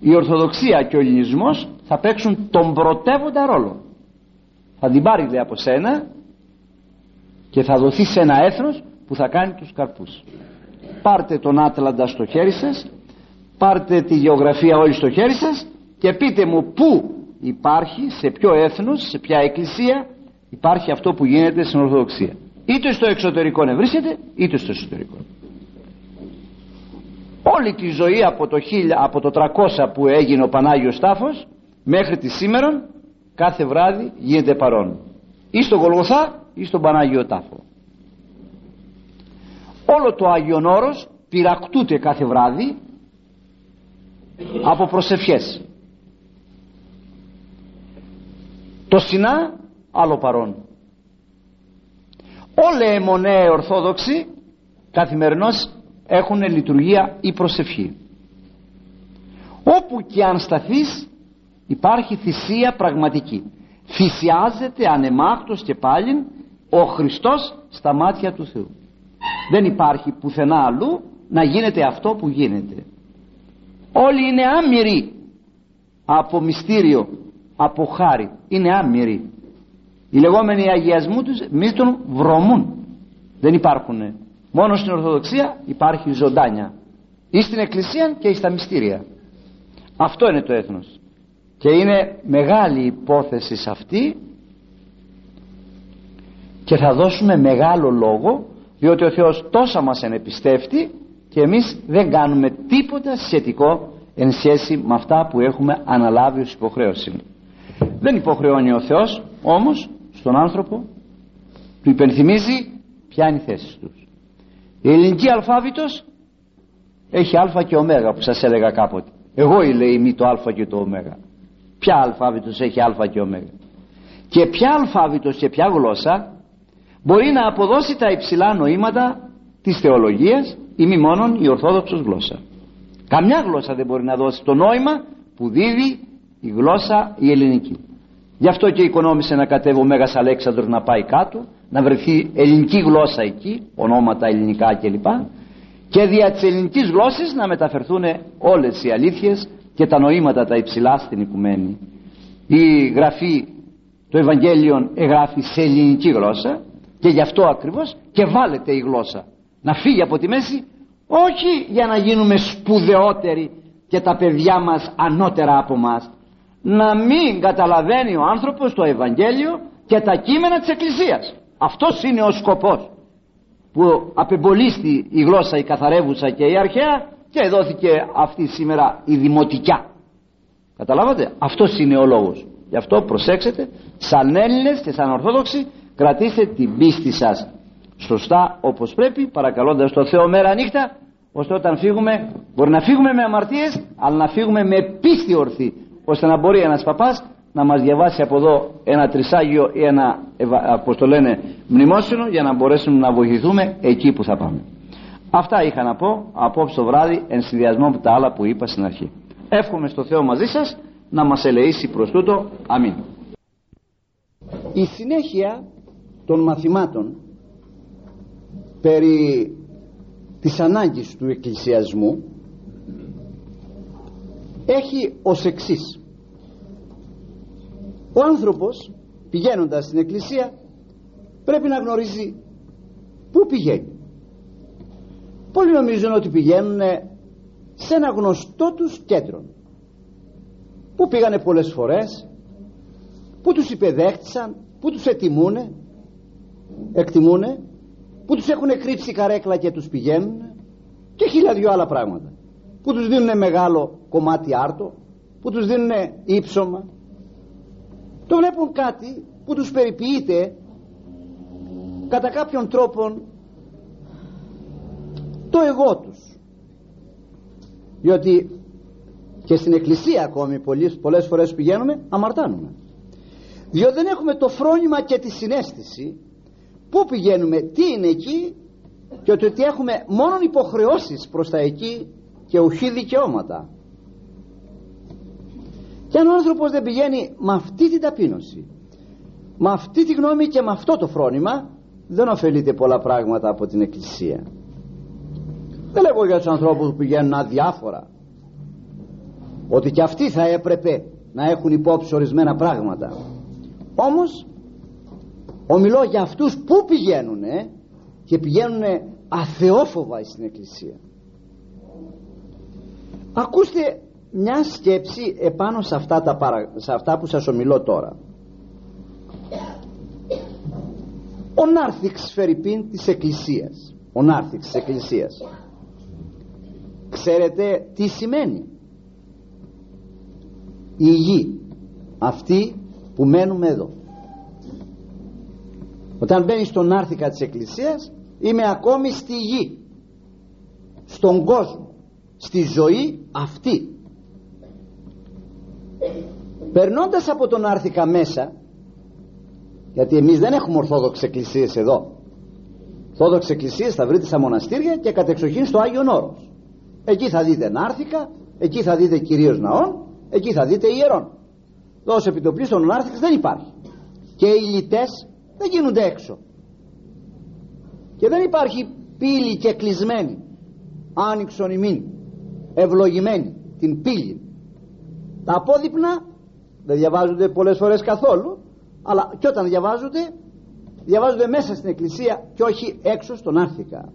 Speaker 1: η Ορθοδοξία και ο Ελληνισμός θα παίξουν τον πρωτεύοντα ρόλο. Θα την πάρει από σένα και θα δοθεί σε ένα έθνος που θα κάνει τους καρπούς. Πάρτε τον Άτλαντα στο χέρι σας πάρτε τη γεωγραφία όλη στο χέρι σας και πείτε μου πού υπάρχει σε ποιο έθνος, σε ποια εκκλησία υπάρχει αυτό που γίνεται στην Ορθοδοξία. Είτε στο εξωτερικό να βρίσκεται είτε στο εσωτερικό. Όλη τη ζωή από το, 1000, από το 300 που έγινε ο Πανάγιος Τάφος μέχρι τη σήμερα κάθε βράδυ γίνεται παρόν. Ή στο Γολγοθά ή στον Πανάγιο Τάφο. Όλο το Άγιον Όρος πυρακτούται κάθε βράδυ από προσευχές το Σινά άλλο παρόν. Όλοι οι μονέ ορθόδοξοι καθημερινώς έχουν λειτουργία ή προσευχή. Όπου και αν σταθείς υπάρχει θυσία πραγματική. Θυσιάζεται ανεμάκτος και πάλι ο Χριστός στα μάτια του Θεού. Δεν υπάρχει πουθενά αλλού να γίνεται αυτό που γίνεται. Όλοι είναι άμυροι από μυστήριο από χάρη. Είναι άμυροι. Οι λεγόμενοι αγιασμού τους μη τον βρωμούν. Δεν υπάρχουν. Μόνο στην Ορθοδοξία υπάρχει ζωντάνια. Ή στην Εκκλησία και στα μυστήρια. Αυτό είναι το έθνος. Και είναι μεγάλη υπόθεση σε αυτή. Και θα δώσουμε μεγάλο λόγο διότι ο Θεός τόσα μας ενεπιστεύει και εμείς δεν κάνουμε τίποτα σχετικό εν σχέση με αυτά που έχουμε αναλάβει ως υποχρέωση δεν υποχρεώνει ο Θεός όμως στον άνθρωπο του υπενθυμίζει ποια είναι η θέση τους. Η ελληνική αλφάβητος έχει α και ω που σας έλεγα κάποτε. Εγώ λέει μη το α και το ω. Ποια αλφάβητος έχει α και ω. Και ποια αλφάβητος και ποια γλώσσα μπορεί να αποδώσει τα υψηλά νοήματα της θεολογίας ή μη μόνον η ορθόδοξος γλώσσα. Καμιά γλώσσα δεν μπορεί να δώσει το νόημα που δίδει η γλώσσα η ελληνική. Γι' αυτό και οικονόμησε να κατέβει ο Μέγας Αλέξανδρος να πάει κάτω να βρεθεί ελληνική γλώσσα εκεί ονόματα ελληνικά κλπ. Και δια της ελληνικής γλώσσης να μεταφερθούν όλες οι αλήθειες και τα νοήματα τα υψηλά στην οικουμένη. Η γραφή το Ευαγγέλιο εγγράφει σε ελληνική γλώσσα και γι' αυτό ακριβώς και βάλετε η γλώσσα. Να φύγει από τη μέση όχι για να γίνουμε σπουδαιότεροι και τα παιδιά μας ανώτερα από μας να μην καταλαβαίνει ο άνθρωπος το Ευαγγέλιο και τα κείμενα της Εκκλησίας. Αυτός είναι ο σκοπός που απεμπολίστη η γλώσσα η καθαρεύουσα και η αρχαία και δόθηκε αυτή σήμερα η δημοτικιά. Καταλάβατε; Αυτός είναι ο λόγος. Γι' αυτό προσέξτε σαν Έλληνες και σαν Ορθόδοξοι κρατήστε την πίστη σας σωστά όπως πρέπει παρακαλώντας το Θεό μέρα νύχτα ώστε όταν φύγουμε μπορεί να φύγουμε με αμαρτίες αλλά να φύγουμε με πίστη ορθή ώστε να μπορεί ένας παπάς να μας διαβάσει από εδώ ένα τρισάγιο ή ένα όπως το λένε μνημόσυνο για να μπορέσουμε να βοηθηθούμε εκεί που θα πάμε. Αυτά είχα να πω απόψε το βράδυ εν συνδυασμό με τα άλλα που είπα στην αρχή. Εύχομαι στο Θεό μαζί σας να μας ελεήσει προς τούτο. Αμήν. Η συνέχεια των μαθημάτων περί της ανάγκης του εκκλησιασμού έχει ως εξής ο άνθρωπος πηγαίνοντας στην εκκλησία πρέπει να γνωρίζει πού πηγαίνει. Πολλοί νομίζουν ότι πηγαίνουν σε ένα γνωστό τους κέντρο. Που πήγανε πολλές φορές που τους υπεδέχτησαν που τους ετιμούνε εκτιμούνε που τους έχουν κρύψει καρέκλα και τους πηγαίνουν και χίλια δυο άλλα πράγματα. Που τους δίνουν μεγάλο κομμάτι άρτο που τους δίνουν ύψωμα το βλέπουν κάτι που τους περιποιείται κατά κάποιον τρόπο το εγώ τους. Διότι και στην εκκλησία ακόμη πολλές, πολλές φορές πηγαίνουμε αμαρτάνουμε. Διότι δεν έχουμε το φρόνημα και τη συνέστηση πού πηγαίνουμε, τι είναι εκεί και ότι έχουμε μόνο υποχρεώσεις προς τα εκεί και οχή δικαιώματα και αν ο άνθρωπος δεν πηγαίνει με αυτή την ταπείνωση με αυτή τη γνώμη και με αυτό το φρόνημα δεν ωφελείται πολλά πράγματα από την εκκλησία. Δεν λέγω για τους ανθρώπους που πηγαίνουν αδιάφορα ότι και αυτοί θα έπρεπε να έχουν υπόψη ορισμένα πράγματα. Όμως ομιλώ για αυτούς που πηγαίνουν και πηγαίνουν αθεόφοβα στην εκκλησία. Ακούστε μια σκέψη επάνω σε αυτά, τα παρα... σε αυτά που σας ομιλώ τώρα. Ο Νάρθιξ Φερρυπίν της Εκκλησίας. Ο Νάρθιξ της Εκκλησίας. Ξέρετε τι σημαίνει; Η γη αυτή που μένουμε εδώ. Όταν μπαίνει στον άρθικα της Εκκλησίας είμαι ακόμη στη γη στον κόσμο στη ζωή αυτή περνώντας από τον άρθικα μέσα γιατί εμείς δεν έχουμε ορθόδοξες εκκλησίες εδώ. Ορθόδοξες εκκλησίες θα βρείτε στα μοναστήρια και κατεξοχήν στο Άγιον Όρος. Εκεί θα δείτε νάρθικα εκεί θα δείτε κυρίως ναών εκεί θα δείτε ιερών. Δώσε επιτοπλίστων νάρθικας δεν υπάρχει. Και οι λιτές δεν γίνονται έξω. Και δεν υπάρχει πύλη και κλεισμένη άνοιξον ημίν ευλογημένη την πύλη τα απόδειπνα δεν διαβάζονται πολλές φορές καθόλου αλλά και όταν διαβάζονται διαβάζονται μέσα στην εκκλησία και όχι έξω στον άρθικα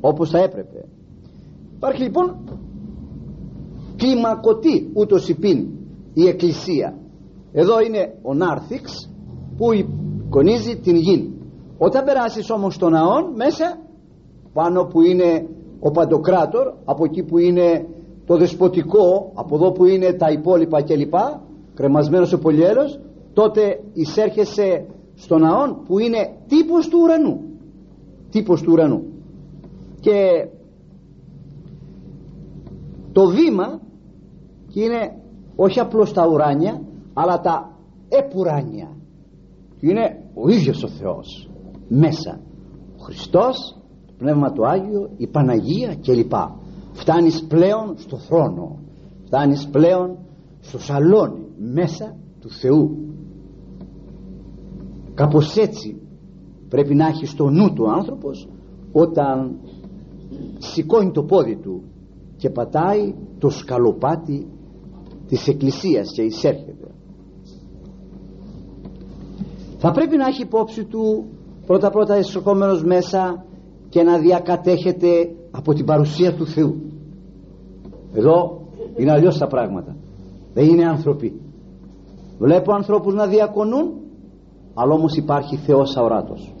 Speaker 1: όπως θα έπρεπε. Υπάρχει λοιπόν κλιμακωτή ούτως υπήν η εκκλησία. Εδώ είναι ο Νάρθιξ που εικονίζει την γη όταν περάσεις όμως στον ναό μέσα πάνω που είναι ο Παντοκράτορ από εκεί που είναι το δεσποτικό από εδώ που είναι τα υπόλοιπα κλπ κρεμασμένος ο πολιέλος τότε εισέρχεσαι στον ναό που είναι τύπος του ουρανού. Τύπος του ουρανού. Και το βήμα είναι όχι απλώς τα ουράνια αλλά τα επουράνια. Είναι ο ίδιος ο Θεός μέσα. Ο Χριστός το Πνεύμα του Άγιο η Παναγία κλπ φτάνεις πλέον στο θρόνο. Φτάνεις πλέον στο σαλόνι μέσα του Θεού. Κάπως έτσι πρέπει να έχεις στο νου του άνθρωπος όταν σηκώνει το πόδι του και πατάει το σκαλοπάτι της εκκλησίας και εισέρχεται. Θα πρέπει να έχει υπόψη του πρώτα πρώτα εισερχόμενος μέσα και να διακατέχεται από την παρουσία του Θεού. Εδώ είναι αλλιώς τα πράγματα. Δεν είναι άνθρωποι. Βλέπω ανθρώπους να διακονούν αλλά όμως υπάρχει Θεός αοράτος.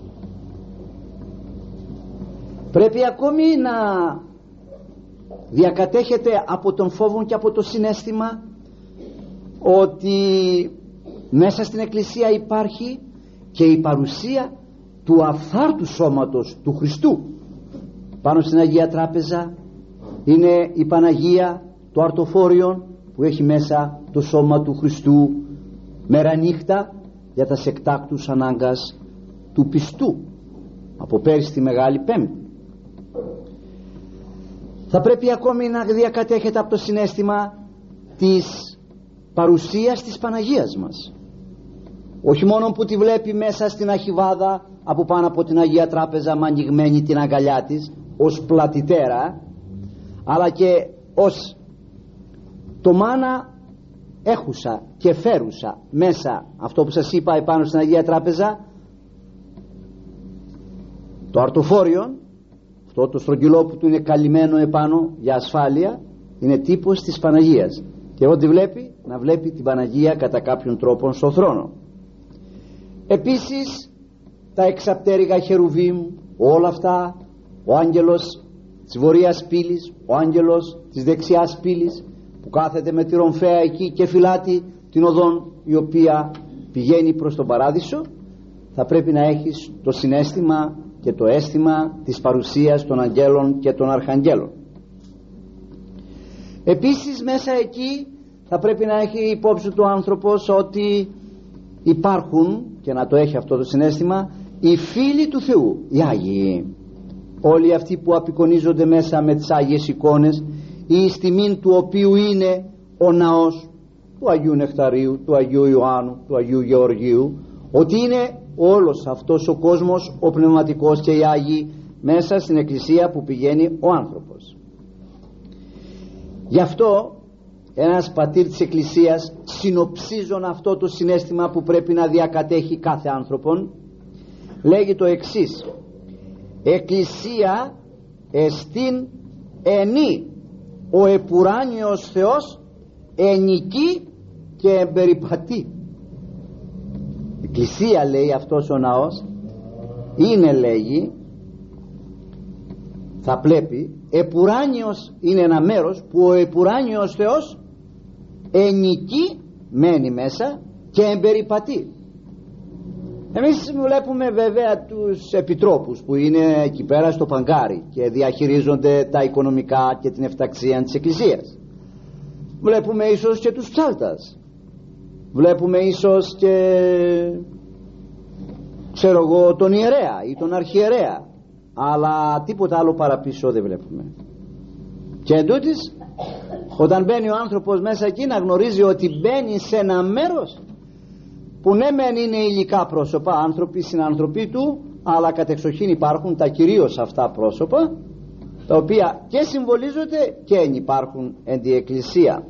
Speaker 1: Πρέπει ακόμη να διακατέχεται από τον φόβο και από το συνέστημα ότι μέσα στην εκκλησία υπάρχει και η παρουσία του αφθάρτου σώματος του Χριστού. Πάνω στην Αγία Τράπεζα είναι η Παναγία το αρτοφόριον που έχει μέσα το σώμα του Χριστού. Μέρα νύχτα για τα σεκτάκτους ανάγκας του πιστού από πέρυσι τη Μεγάλη Πέμπτη. Θα πρέπει ακόμη να διακατέχεται από το συνέστημα της παρουσίας της Παναγίας μας. Όχι μόνο που τη βλέπει μέσα στην αχιβάδα από πάνω από την Αγία Τράπεζα με ανοιγμένη την αγκαλιά της ως πλατητέρα αλλά και ως το μάνα έχουσα και φέρουσα μέσα αυτό που σας είπα επάνω στην Αγία Τράπεζα το αρτοφόριο αυτό το στρογγυλό που του είναι καλυμμένο επάνω για ασφάλεια είναι τύπος της Παναγίας. Και ό,τι βλέπει να βλέπει την Παναγία κατά κάποιον τρόπο στο θρόνο. Επίσης τα εξαπτέρυγα χερουβίμ όλα αυτά ο άγγελος της βορείας πύλης ο άγγελος της δεξιάς πύλης που κάθεται με τη ρομφαία εκεί και φυλάτει την οδόν η οποία πηγαίνει προς τον παράδεισο θα πρέπει να έχεις το συνέστημα και το αίσθημα της παρουσίας των αγγέλων και των αρχαγγέλων. Επίσης μέσα εκεί θα πρέπει να έχει υπόψη του άνθρωπος ότι υπάρχουν και να το έχει αυτό το συνέστημα οι φίλοι του Θεού οι Άγιοι. Όλοι αυτοί που απεικονίζονται μέσα με τις Άγιες εικόνες η στιγμήν του οποίου είναι ο ναός του Αγίου Νεκταρίου, του Αγίου Ιωάννου, του Αγίου Γεωργίου ότι είναι όλος αυτός ο κόσμος ο πνευματικός και οι Άγιοι μέσα στην εκκλησία που πηγαίνει ο άνθρωπος. Γι' αυτό ένας πατήρ της εκκλησίας συνοψίζον αυτό το συνέστημα που πρέπει να διακατέχει κάθε άνθρωπον λέγει το εξής. Εκκλησία εστίν ενή ο επουράνιος Θεός ενική και εμπεριπατεί εκκλησία λέει αυτός ο ναός είναι λέγει θα πρέπει επουράνιος είναι ένα μέρος που ο επουράνιος Θεός ενική μένει μέσα και εμπεριπατεί. Εμείς βλέπουμε βέβαια τους επιτρόπους που είναι εκεί πέρα στο παγκάρι και διαχειρίζονται τα οικονομικά και την εφταξία της Εκκλησίας. Βλέπουμε ίσως και τους ψάλτας. Βλέπουμε ίσως και ξέρω εγώ τον ιερέα ή τον αρχιερέα. Αλλά τίποτα άλλο παραπίσω δεν βλέπουμε. Και εντούτοις όταν μπαίνει ο άνθρωπος μέσα εκεί να γνωρίζει ότι μπαίνει σε ένα μέρος που ναι μεν είναι υλικά πρόσωπα άνθρωποι συνανθρωποί του αλλά κατεξοχήν υπάρχουν τα κυρίως αυτά πρόσωπα τα οποία και συμβολίζονται και υπάρχουν εν τη εκκλησία.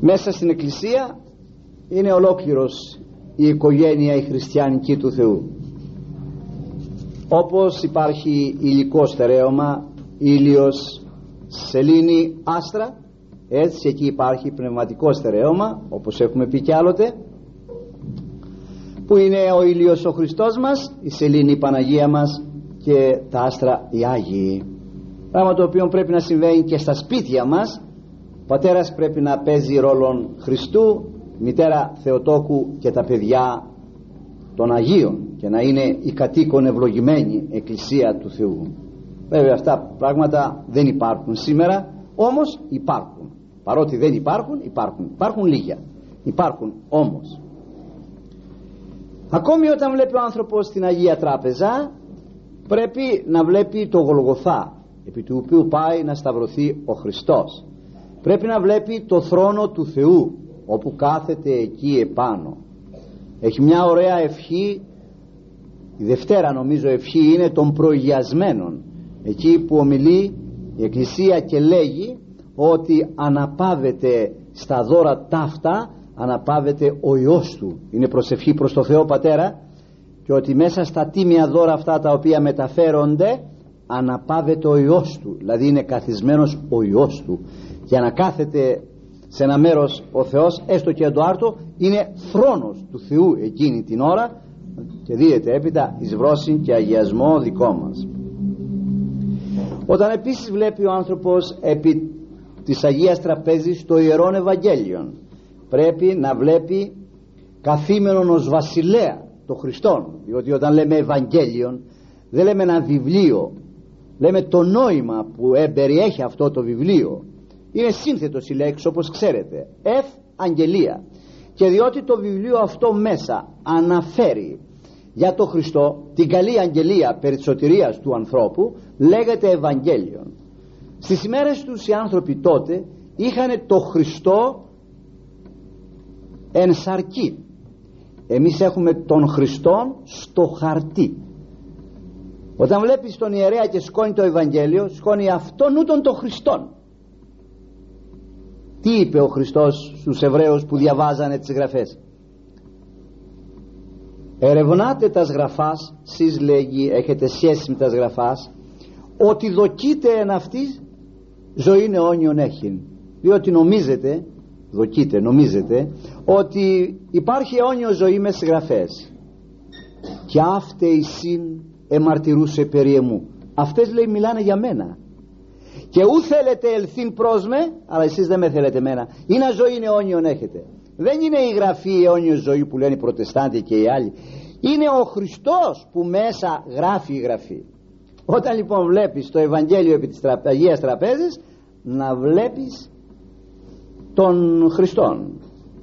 Speaker 1: Μέσα στην εκκλησία είναι ολόκληρος η οικογένεια η χριστιανική του Θεού. Όπως υπάρχει υλικό στερέωμα ήλιος σελήνη άστρα. Έτσι εκεί υπάρχει πνευματικό στερέωμα όπως έχουμε πει κι άλλοτε που είναι ο ήλιος ο Χριστός μας η σελήνη η Παναγία μας και τα άστρα οι Άγιοι. Πράγμα το οποίο πρέπει να συμβαίνει και στα σπίτια μας. Πατέρας πρέπει να παίζει ρόλον Χριστού μητέρα Θεοτόκου και τα παιδιά των Αγίων και να είναι η κατοίκον ευλογημένη εκκλησία του Θεού βέβαια αυτά πράγματα δεν υπάρχουν σήμερα όμως υπάρχουν. Παρότι δεν υπάρχουν υπάρχουν. Υπάρχουν λίγα υπάρχουν όμως. Ακόμη όταν βλέπει ο άνθρωπος την Αγία Τράπεζα πρέπει να βλέπει το Γολγοθά επί του οποίου πάει να σταυρωθεί ο Χριστός. Πρέπει να βλέπει το θρόνο του Θεού όπου κάθεται εκεί επάνω. Έχει μια ωραία ευχή η Δευτέρα νομίζω ευχή είναι των προηγιασμένων εκεί που ομιλεί η Εκκλησία και λέγει ότι αναπάβεται στα δώρα ταύτα αναπάβεται ο Υιός Του. Είναι προσευχή προς το Θεό Πατέρα και ότι μέσα στα τίμια δώρα αυτά τα οποία μεταφέρονται αναπάβεται ο Υιός Του. Δηλαδή είναι καθισμένος ο Υιός Του. Για να κάθεται σε ένα μέρος ο Θεός έστω και το άρτο είναι θρόνος του Θεού εκείνη την ώρα και δίδεται έπειτα εις βρόσιν και αγιασμό δικό μας όταν επίσης βλέπει ο άνθρωπος επί της Αγίας Τραπέζης το Ιερόν Ευαγγέλιον πρέπει να βλέπει καθήμενον ως βασιλέα το Χριστόν διότι όταν λέμε Ευαγγέλιον δεν λέμε ένα βιβλίο. Λέμε το νόημα που περιέχει αυτό το βιβλίο. Είναι σύνθετος η λέξη όπως ξέρετε. Εφ Αγγελία. Και διότι το βιβλίο αυτό μέσα αναφέρει για το Χριστό την καλή αγγελία περί της σωτηρίας του ανθρώπου λέγεται Ευαγγέλιον. Στις ημέρες τους οι άνθρωποι τότε είχαν το Χριστό εν σαρκή. Εμείς έχουμε τον Χριστόν στο χαρτί. Όταν βλέπεις τον ιερέα και σκόνει το Ευαγγέλιο σκόνει αυτόν ούτων τον Χριστόν. Τι είπε ο Χριστός στους Εβραίους που διαβάζανε τις γραφές; Ερευνάτε τα γραφάς σεις λέγει έχετε σχέση με τα γραφάς ότι δοκείτε εν αυτής ζωή αιώνιον έχει διότι νομίζετε δοκείτε νομίζετε ότι υπάρχει αιώνιο ζωή μες στις γραφές και αύτε η συν εμαρτυρούσε περί εμού. Αυτές λέει μιλάνε για μένα. Και ού θέλετε ελθύν προς με αλλά εσείς δεν με θέλετε μένα. Είναι ζωή αιώνιον έχετε δεν είναι η γραφή η αιώνιο ζωή που λένε οι προτεστάντοι και οι άλλοι. Είναι ο Χριστός που μέσα γράφει η γραφή. Όταν λοιπόν βλέπεις το Ευαγγέλιο επί της Αγίας Τραπέζης να βλέπεις τον Χριστόν.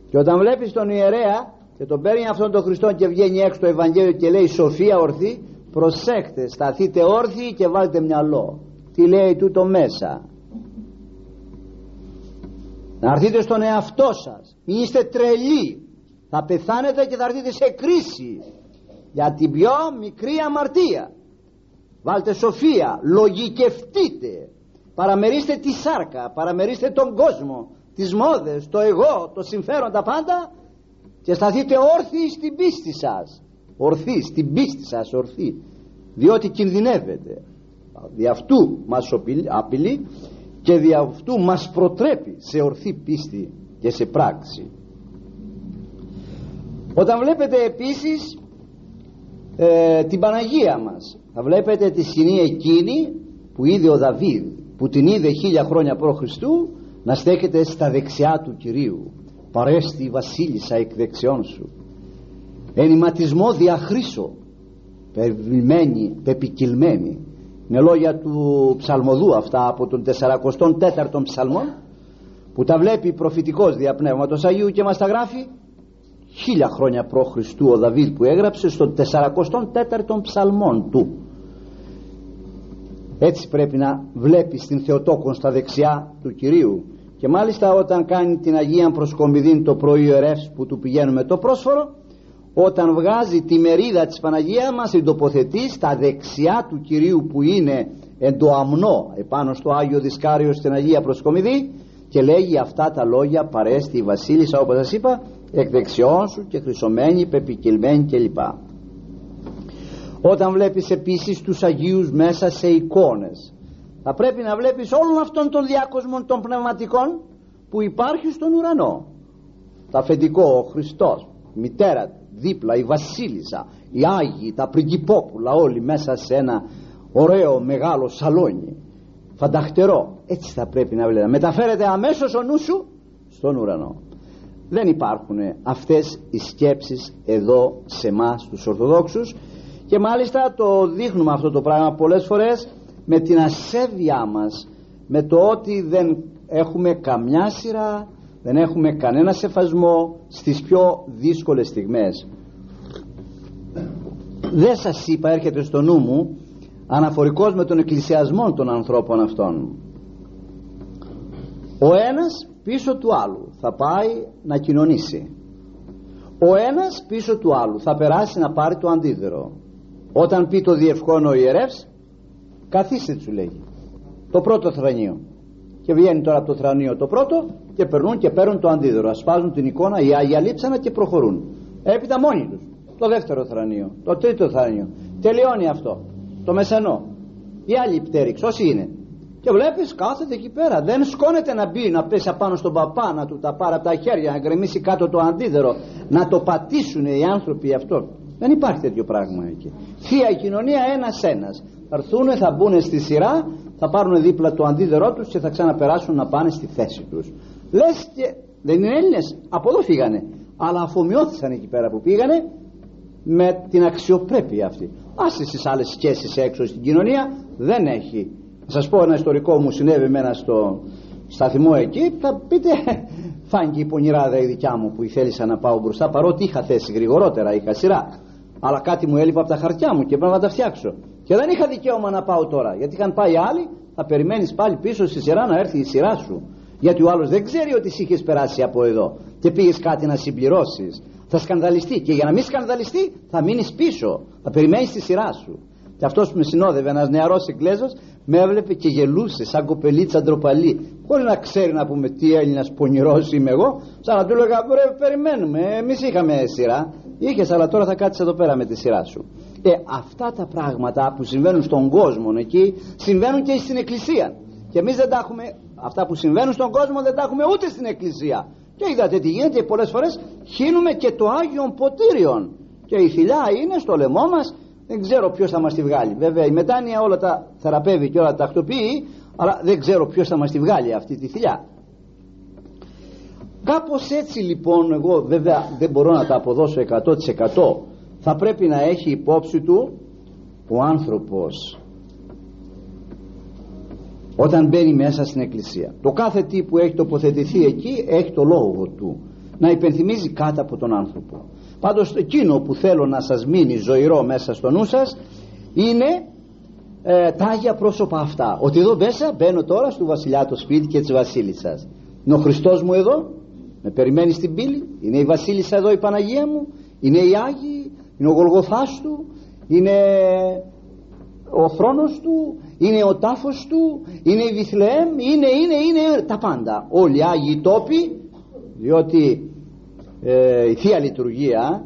Speaker 1: Και όταν βλέπεις τον ιερέα και τον παίρνει αυτόν τον Χριστό και βγαίνει έξω το Ευαγγέλιο και λέει Σοφία ορθή προσέξτε σταθείτε όρθιοι και βάλτε μυαλό τι λέει τούτο μέσα να έρθετε στον εαυτό σας. Μην είστε τρελοί. Θα πεθάνετε και θα έρθετε σε κρίση. Για την πιο μικρή αμαρτία. Βάλτε σοφία. Λογικευτείτε. Παραμερίστε τη σάρκα. Παραμερίστε τον κόσμο. Τις μόδες, το εγώ, το συμφέρον. Τα πάντα. Και σταθείτε όρθιοι στην πίστη σας. Ορθοί. Στην πίστη σας ορθοί. Διότι κινδυνεύετε. Δι' αυτού μας απειλεί και δι' αυτού μας προτρέπει σε ορθή πίστη και σε πράξη. Όταν βλέπετε επίσης ε, την Παναγία μας θα βλέπετε τη σκηνή εκείνη που είδε ο Δαβίδ που την είδε χίλια χρόνια προ Χριστού να στέκεται στα δεξιά του Κυρίου. Παρέστη η βασίλισσα εκ δεξιών σου. Ενηματισμό διαχρήσω πεπικυλμένη, πεπικυλμένη με λόγια του ψαλμοδού αυτά από τον 44ο ψαλμόν που τα βλέπει προφητικός διαπνεύματος Αγίου και μας τα γράφει χίλια χρόνια προ Χριστού ο Δαβίδ που έγραψε στον 44ο ψαλμόν του. Έτσι πρέπει να βλέπεις την Θεοτόκονς στα δεξιά του Κυρίου. Και μάλιστα όταν κάνει την Αγία Προσκομιδήν το πρωί που του πηγαίνουμε το πρόσφορο όταν βγάζει τη μερίδα της Παναγία μας την τοποθετεί στα δεξιά του Κυρίου που είναι εν το αμνό επάνω στο Άγιο Δισκάριο στην Αγία Προσκομιδή και λέγει αυτά τα λόγια παρέστη η Βασίλισσα όπως σας είπα εκ δεξιών σου και χρυσωμένη, πεπικυλμένη κλπ όταν βλέπεις επίσης τους Αγίους μέσα σε εικόνες θα πρέπει να βλέπεις όλων αυτών των διάκοσμων των πνευματικών που υπάρχει στον ουρανό. Τα αφεντικό, ο Χριστός μητέρα δίπλα η βασίλισσα οι Άγιοι, τα πριγκυπόπουλα όλοι μέσα σε ένα ωραίο μεγάλο σαλόνι. Φανταχτερό. Έτσι θα πρέπει να βλέπετε. Μεταφέρεται αμέσως ο νου σου στον ουρανό. Δεν υπάρχουν αυτές οι σκέψεις εδώ σε εμάς τους Ορθοδόξους. Και μάλιστα το δείχνουμε αυτό το πράγμα πολλές φορές με την ασέβειά μας με το ότι δεν έχουμε καμιά σειρά δεν έχουμε κανένα σεφασμό στις πιο δύσκολες στιγμές. Δεν σας είπα έρχεται στο νου μου αναφορικός με τον εκκλησιασμό των ανθρώπων αυτών. Ο ένας πίσω του άλλου θα πάει να κοινωνήσει. Ο ένας πίσω του άλλου θα περάσει να πάρει το αντίδερο όταν πει το διευκόνο ο ιερεύς καθίστε του λέει το πρώτο θρανείο και βγαίνει τώρα από το θρανείο το πρώτο και περνούν και παίρνουν το αντίδωρο. Ασπάζουν την εικόνα οι Άγιοι αλείψανα και προχωρούν. Έπειτα μόνοι τους. Το δεύτερο θρανείο το τρίτο θρανείο. Τελειώνει αυτό. Το μεσανό. Οι άλλοι πτέριξ όσοι είναι. Και βλέπεις κάθεται εκεί πέρα. Δεν σκόνεται να μπει να πέσει απάνω στον παπά να του τα πάρει από τα χέρια να γκρεμίσει κάτω το αντίδωρο. Να το πατήσουν οι άνθρωποι αυτό δεν υπάρχει τέτοιο πράγμα εκεί. Θεία η κοινωνία ένας ένας. Θα έρθουν θα μπουν στη σειρά θα πάρουν δίπλα το αντίδερό τους και θα ξαναπεράσουν να πάνε στη θέση τους λες και δεν είναι Έλληνες. Από εδώ φύγανε. Αλλά αφομοιώθησαν εκεί πέρα που πήγανε με την αξιοπρέπεια αυτή. Άσε στις άλλες σχέσεις έξω στην κοινωνία δεν έχει. Θα σας πω ένα ιστορικό μου συνέβη εμένα στο σταθμό εκεί. Θα πείτε φάνηκε η πονηράδα η δικιά μου που ήθελα να πάω μπροστά παρότι είχα θέση γρηγορότερα είχα σειρά. Αλλά κάτι μου έλειπε από τα χαρτιά μου και πρέπει να τα φτιάξω. Και δεν είχα δικαίωμα να πάω τώρα γιατί είχαν πάει άλλοι θα περιμένεις πάλι πίσω στη σειρά να έρθει η σειρά σου γιατί ο άλλος δεν ξέρει ότι εσύ είχες περάσει από εδώ και πήγες κάτι να συμπληρώσεις. Θα σκανδαλιστεί και για να μην σκανδαλιστεί θα μείνεις πίσω. Θα περιμένεις τη σειρά σου. Και αυτός που με συνόδευε ένας νεαρός Εγγλέζος με έβλεπε και γελούσε σαν κοπελίτσα ντροπαλή. Χωρίς να ξέρει να πούμε τι Έλληνας πονηρός είμαι εγώ σαν να του έλεγα περιμένουμε εμείς είχαμε σειρά είχες αλλά τώρα θα κάτσεις εδώ πέρα με τη σειρά σου. Ε, αυτά τα πράγματα που συμβαίνουν στον κόσμο εκεί συμβαίνουν και στην εκκλησία και εμείς δεν τα έχουμε αυτά που συμβαίνουν στον κόσμο δεν τα έχουμε ούτε στην εκκλησία. Και είδατε τι γίνεται πολλές φορές χύνουμε και το Άγιον Ποτήριον. Και η θηλιά είναι στο λαιμό μας δεν ξέρω ποιος θα μας τη βγάλει. Βέβαια η μετάνοια όλα τα θεραπεύει και όλα τα τακτοποιεί αλλά δεν ξέρω ποιος θα μας τη βγάλει αυτή τη θηλιά. Κάπως έτσι λοιπόν εγώ βέβαια δεν μπορώ να τα αποδώσω 100% θα πρέπει να έχει υπόψη του ο άνθρωπος όταν μπαίνει μέσα στην εκκλησία. Το κάθε τι που έχει τοποθετηθεί εκεί έχει το λόγο του. Να υπενθυμίζει κάτω από τον άνθρωπο. Πάντως εκείνο που θέλω να σας μείνει ζωηρό μέσα στο νου σας είναι ε, τα Άγια πρόσωπα αυτά. Ότι εδώ μέσα μπαίνω τώρα στο βασιλιά το σπίτι και της βασίλισσας. Είναι ο Χριστός μου εδώ με περιμένει στην πύλη. Είναι η βασίλισσα εδώ η Παναγία μου. Είναι οι Άγιοι είναι ο Γολγοθάς του. Είναι ο θρόνος του είναι ο τάφος του είναι η Βιθλεέμ είναι, είναι, είναι τα πάντα. Όλοι οι Άγιοι τόποι διότι ε, η Θεία Λειτουργία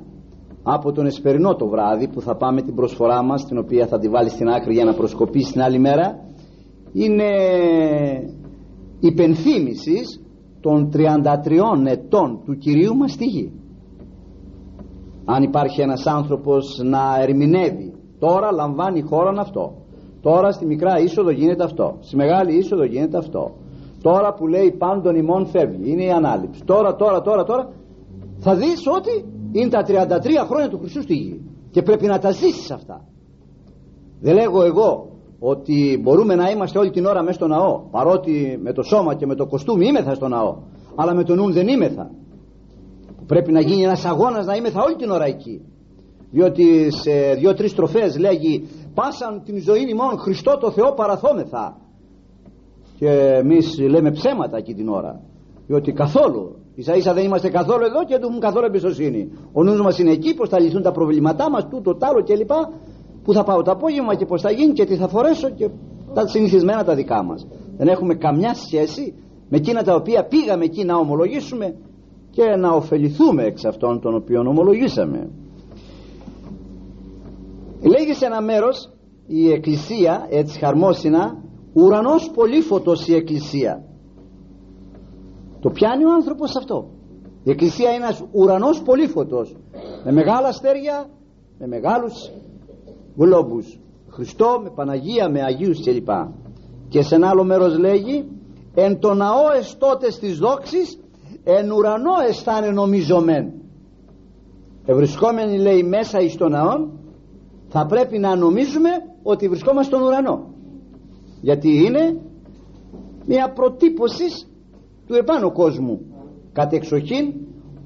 Speaker 1: από τον Εσπερινό το βράδυ που θα πάμε την προσφορά μας την οποία θα τη βάλει στην άκρη για να προσκοπήσει την άλλη μέρα είναι υπενθύμησης των 33 ετών του Κυρίου μας στη γη. Αν υπάρχει ένας άνθρωπος να ερμηνεύει τώρα λαμβάνει χώρον αυτό τώρα στη μικρά είσοδο γίνεται αυτό. Στη μεγάλη είσοδο γίνεται αυτό. Τώρα που λέει πάντων ημών φεύγει. Είναι η ανάληψη. Τώρα τώρα τώρα τώρα. Θα δεις ότι είναι τα 33 χρόνια του Χριστού στη γη. Και πρέπει να τα ζήσεις αυτά. Δεν λέγω εγώ ότι μπορούμε να είμαστε όλη την ώρα μέσα στο ναό παρότι με το σώμα και με το κοστούμι είμεθα στο ναό αλλά με το νου δεν είμεθα πρέπει να γίνει ένας αγώνας να είμεθα όλη την ώρα εκεί. Διότι σε δύο-τρεις τροφές λέγει πάσαν την ζωή μόνο Χριστό το Θεό παραθόμεθα και εμείς λέμε ψέματα εκεί την ώρα. Διότι καθόλου ίσα ίσα δεν είμαστε καθόλου εδώ και δεν έχουμε καθόλου εμπιστοσύνη. Ο νους μας είναι εκεί πως θα λυθούν τα προβλήματά μας τούτο, τ' άλλο κλπ. Που θα πάω το απόγευμα και πως θα γίνει και τι θα φορέσω και τα συνηθισμένα τα δικά μας. Δεν έχουμε καμιά σχέση με εκείνα τα οποία πήγαμε εκεί να ομολογήσουμε και να ωφεληθούμε εξ αυτών των οποίων ομολογήσαμε λέγει σε ένα μέρος η εκκλησία έτσι χαρμόσυνα ουρανός πολύφωτος η εκκλησία. Το πιάνει ο άνθρωπος αυτό. Η εκκλησία είναι ένας ουρανός πολύφωτος με μεγάλα αστέρια με μεγάλους γλόμπους. Χριστό με Παναγία με Αγίους κλπ. Και σε ένα άλλο μέρος λέγει εν το ναό εστώτες της δόξης εν ουρανό αισθάνε νομίζομεν ευρισκόμενοι λέει μέσα εις το ναό θα πρέπει να νομίζουμε ότι βρισκόμαστε στον ουρανό. Γιατί είναι μια προτύπωση του επάνω κόσμου. Κατ' εξοχήν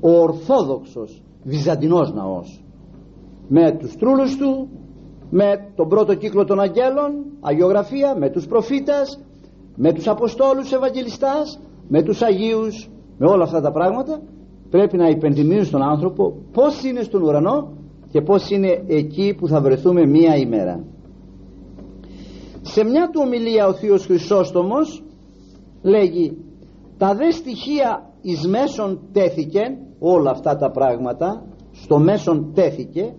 Speaker 1: ο Ορθόδοξος Βυζαντινός ναός. Με τους τρούλους του με τον πρώτο κύκλο των αγγέλων αγιογραφία με τους προφήτας με τους Αποστόλους Ευαγγελιστάς με τους Αγίους με όλα αυτά τα πράγματα πρέπει να υπενθυμίζουν στον άνθρωπο πως είναι στον ουρανό και πως είναι εκεί που θα βρεθούμε μία ημέρα. Σε μια του ομιλία ο Θείος Χρυσόστομος λέγει τα δε στοιχεία εις μέσον τέθηκε όλα αυτά τα πράγματα στο μέσον τέθηκε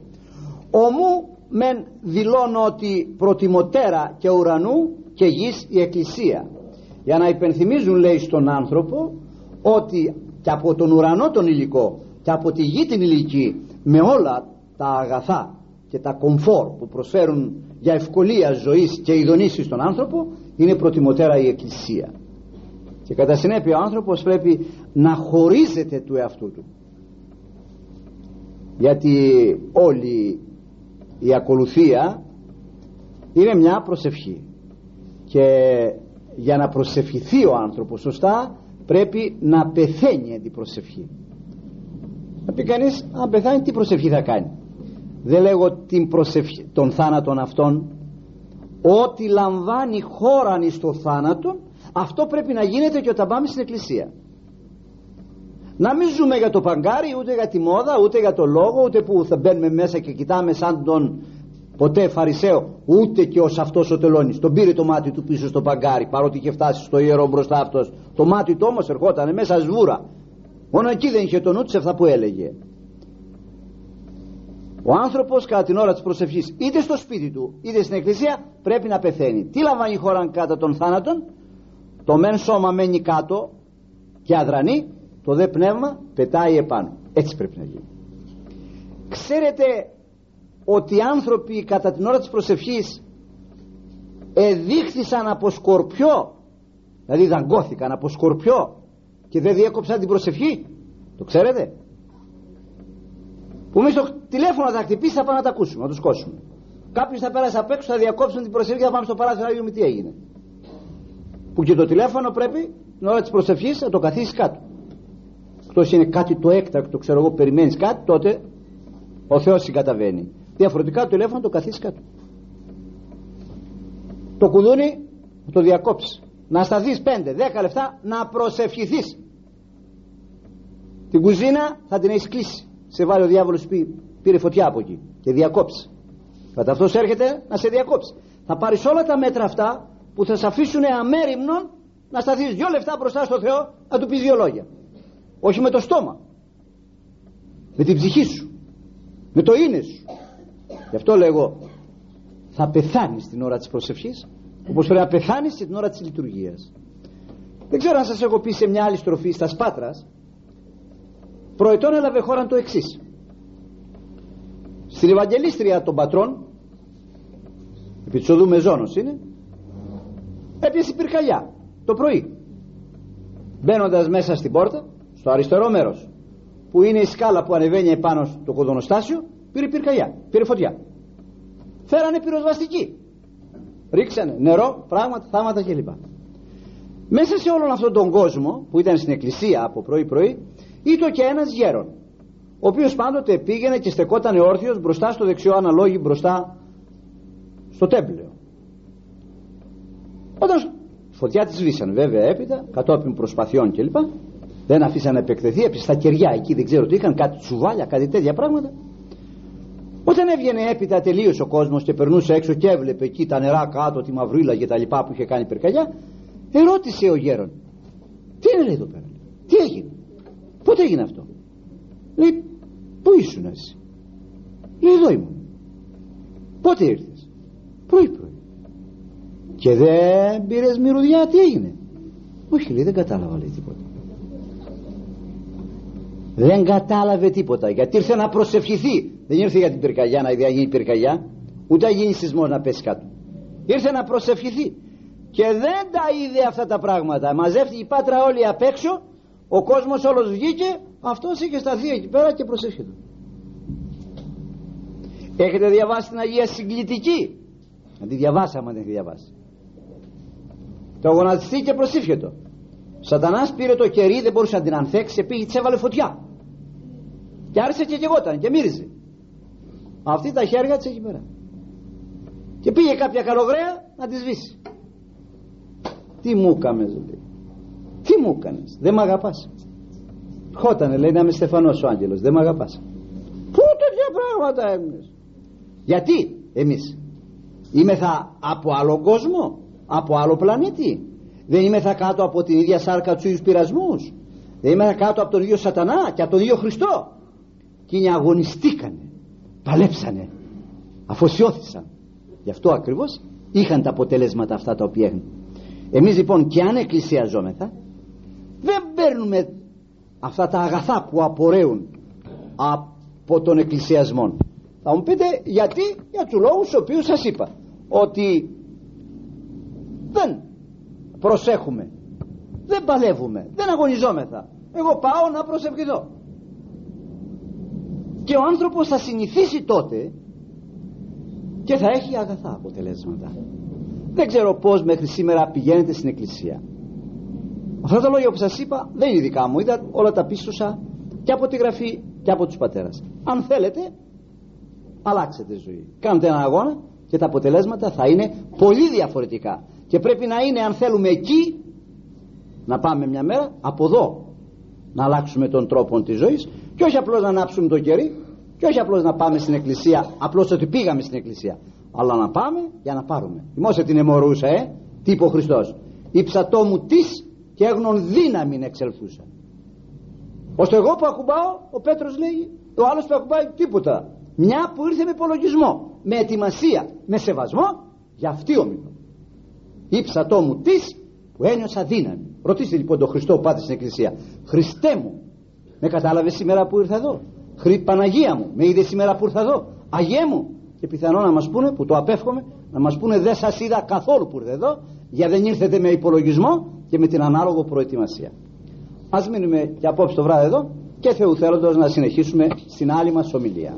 Speaker 1: ομού μεν δηλώνω ότι προτιμωτέρα και ουρανού και γης η εκκλησία για να υπενθυμίζουν λέει στον άνθρωπο ότι και από τον ουρανό τον υλικό και από τη γη την ηλική με όλα τα αγαθά και τα κομφόρ που προσφέρουν για ευκολία ζωής και ειδονήσεις στον άνθρωπο είναι προτιμωτέρα η εκκλησία. Και κατά συνέπεια ο άνθρωπος πρέπει να χωρίζεται του εαυτού του. Γιατί όλη η ακολουθία είναι μια προσευχή. Και για να προσευχηθεί ο άνθρωπος σωστά πρέπει να πεθαίνει την προσευχή να πει κανείς αν πεθάνει τι προσευχή θα κάνει; Δεν λέγω την προσευχή, των θάνατων αυτών ό,τι λαμβάνει χώραν εις το θάνατο αυτό πρέπει να γίνεται και όταν πάμε στην εκκλησία. Να μην ζούμε για το παγκάρι ούτε για τη μόδα ούτε για το λόγο ούτε που θα μπαίνουμε μέσα και κοιτάμε σαν τον ποτέ φαρισαίο ούτε και ως αυτός ο τελώνης. Τον πήρε το μάτι του πίσω στο παγκάρι παρότι είχε φτάσει στο ιερό μπροστά αυτός. Το μάτι του όμως ερχόταν μέσα σβούρα. Μόνο εκεί δεν είχε το νου σε αυτά που έλεγε ο άνθρωπος κατά την ώρα της προσευχής είτε στο σπίτι του είτε στην εκκλησία πρέπει να πεθαίνει. Τι λαμβάνει η χώρα κατά των θάνατων το μεν σώμα μένει κάτω και αδρανεί το δε πνεύμα πετάει επάνω. Έτσι πρέπει να γίνει. Ξέρετε ότι οι άνθρωποι κατά την ώρα της προσευχής εδείχθησαν από σκορπιό δηλαδή δαγκώθηκαν από σκορπιό και δεν διέκοψαν την προσευχή; Το ξέρετε; Που εμείς το τηλέφωνο θα χτυπήσει θα πάμε να τα ακούσουμε να τους κόσουμε κάποιος θα πέρασε απ' έξω θα διακόψουν την προσευχή και θα πάμε στο παράθυρο να δούμε τι έγινε. Που και το τηλέφωνο πρέπει την ώρα της προσευχής να το καθίσεις κάτω. Εκτός είναι κάτι το έκτακτο ξέρω εγώ περιμένεις κάτι τότε ο Θεός συγκαταβαίνει. Διαφορετικά το τηλέφωνο το καθίσεις κάτω. Το κουδούνι το διακόψεις. Να σταθείς 5-10 λεπτά να προσευχηθείς. Την κουζίνα θα την έχεις κλείσει σε βάλει ο διάβολος πει, πήρε φωτιά από εκεί και διακόψει κατά αυτός έρχεται να σε διακόψει. Θα πάρεις όλα τα μέτρα αυτά που θα σε αφήσουν αμέριμνον να σταθείς δυο λεφτά μπροστά στο Θεό να του πεις δυο λόγια. Όχι με το στόμα. Με την ψυχή σου. Με το είναι σου. Γι' αυτό λέγω θα πεθάνεις την ώρα της προσευχής όπως πρέπει να πεθάνεις την ώρα της λειτουργίας. Δεν ξέρω αν σας έχω πει σε μια άλλη στροφή στα Σπάτρας προετών έλαβε χώρα το εξής. στην Ευαγγελίστρια των πατρών επί της οδού Μεζόνος είναι έπιασε πυρκαλιά το πρωί μπαίνοντας μέσα στην πόρτα στο αριστερό μέρος που είναι η σκάλα που ανεβαίνει επάνω στο κοδονοστάσιο πήρε πυρκαγιά, πήρε φωτιά. Φέρανε πυροσβαστική. Ρίξανε νερό, πράγματα, θάματα κλπ. Μέσα σε όλον αυτόν τον κόσμο που ήταν στην εκκλησία από πρωί πρωί ήταν και ένας γέρον ο οποίος πάντοτε πήγαινε και στεκόταν όρθιος μπροστά στο δεξιό αναλόγι μπροστά στο τέμπλεο όταν φωτιά της σβήσαν βέβαια έπειτα κατόπιν προσπαθειών κλπ δεν αφήσαν να επεκτεθεί έπειτα στα κεριά εκεί δεν ξέρω τι είχαν κάτι τσουβάλια κάτι τέτοια πράγματα. Όταν έβγαινε έπειτα τελείω ο κόσμος και περνούσε έξω και έβλεπε εκεί τα νερά κάτω τη μαυρίλα και τα λοιπά που είχε κάνει πυρκαγιά ερώτησε ο γέρον τι είναι λέει εδώ πέρα τι έγινε; Πότε έγινε αυτό; Λέει πού ήσουν εσύ; Λέει εδώ ήμουν πότε ήρθες; Πρωί πρωί. Και δεν πήρες μυρουδιά τι έγινε; Όχι λέει δεν κατάλαβα λέει τίποτα. Δεν κατάλαβε τίποτα γιατί ήρθε να προσευχηθεί. Δεν ήρθε για την πυρκαγιά να γίνει πυρκαγιά ούτε να γίνει σεισμός να πέσει κάτω. Ήρθε να προσευχηθεί. Και δεν τα είδε αυτά τα πράγματα. Μαζεύτηκε η πάτρα όλη απ' έξω ο κόσμος όλος βγήκε αυτός είχε σταθεί εκεί πέρα και προσεύχεται έχετε διαβάσει την Αγία Συγκλητική; Να τη διαβάσαμε αν δεν τη διαβάσει. Το γονατιστή και προσήφιετο Σατανάς πήρε το κερί δεν μπορούσε να την ανθέξει πήγε της έβαλε φωτιά. Και άρχισε και κεγόταν και μύριζε. Αυτή τα χέρια της εκεί πέρα. Και πήγε κάποια καλογραία να τη σβήσει. Τι μου έκαμε λέει τι μου έκανες; Δεν μ' αγαπάς. Χώτανε λέει να είμαι στεφανός ο άγγελος. Δεν μ' αγαπάς. Πού τέτοια πράγματα έμεινες; Γιατί; Εμείς. Είμεθα από άλλο κόσμο; Από άλλο πλανήτη. Δεν είμαι θα κάτω από την ίδια σάρκα τους ίδιους πειρασμούς. Δεν είμαι θα κάτω από τον ίδιο σατανά και από τον ίδιο Χριστό. Και είναι αγωνιστήκανε. Παλέψανε. Αφοσιώθησαν. Γι' αυτό ακριβώς είχαν τα αποτελέσματα αυτά τα οποία έχουν. Εμείς λοιπόν και αν εκκλησιαζόμεθα δεν παίρνουμε αυτά τα αγαθά που απορρέουν από τον εκκλησιασμό θα μου πείτε γιατί για τους λόγους τους οποίους σας είπα ότι δεν προσέχουμε δεν παλεύουμε δεν αγωνιζόμεθα. Εγώ πάω να προσευχηθώ. Και ο άνθρωπος θα συνηθίσει τότε και θα έχει αγαθά αποτελέσματα. Δεν ξέρω πως μέχρι σήμερα πηγαίνετε στην εκκλησία αυτά τα λόγια που σας είπα δεν είναι δικά μου. Είδα όλα τα πίστοσα και από τη γραφή και από τους πατέρας αν θέλετε αλλάξετε ζωή. Κάντε ένα αγώνα και τα αποτελέσματα θα είναι πολύ διαφορετικά. Και πρέπει να είναι αν θέλουμε εκεί να πάμε μια μέρα από εδώ. Να αλλάξουμε τον τρόπο της ζωής και όχι απλώς να ανάψουμε το κερί και όχι απλώς να πάμε στην εκκλησία απλώς ότι πήγαμε στην εκκλησία. Αλλά να πάμε για να πάρουμε. Μόσε την εμωρούσα ε; Τι είπε ο Χριστός; Ψατό μου της και έγνων δύναμη εξελθούσα ώστε εγώ που ακουμπάω ο Πέτρος λέει ο άλλος που ακουμπάει τίποτα. Μια που ήρθε με υπολογισμό με ετοιμασία, με σεβασμό για αυτή ομιλώ. Ύψατό μου της που ένιωσα δύναμη. Ρωτήστε λοιπόν τον Χριστό που πάτε στην εκκλησία. Χριστέ μου με κατάλαβες σήμερα που ήρθα εδώ; Χρή Παναγία μου με είδες σήμερα που ήρθα εδώ; Αγίε μου και πιθανό να μας πούνε που το απέφχομαι να μας πούνε δεν σας είδα καθόλου που ήρθε εδώ για δεν ήρθετε με υπολογισμό και με την ανάλογο προετοιμασία. Ας μείνουμε και απόψε το βράδυ εδώ και Θεού θέλοντος να συνεχίσουμε στην άλλη μας ομιλία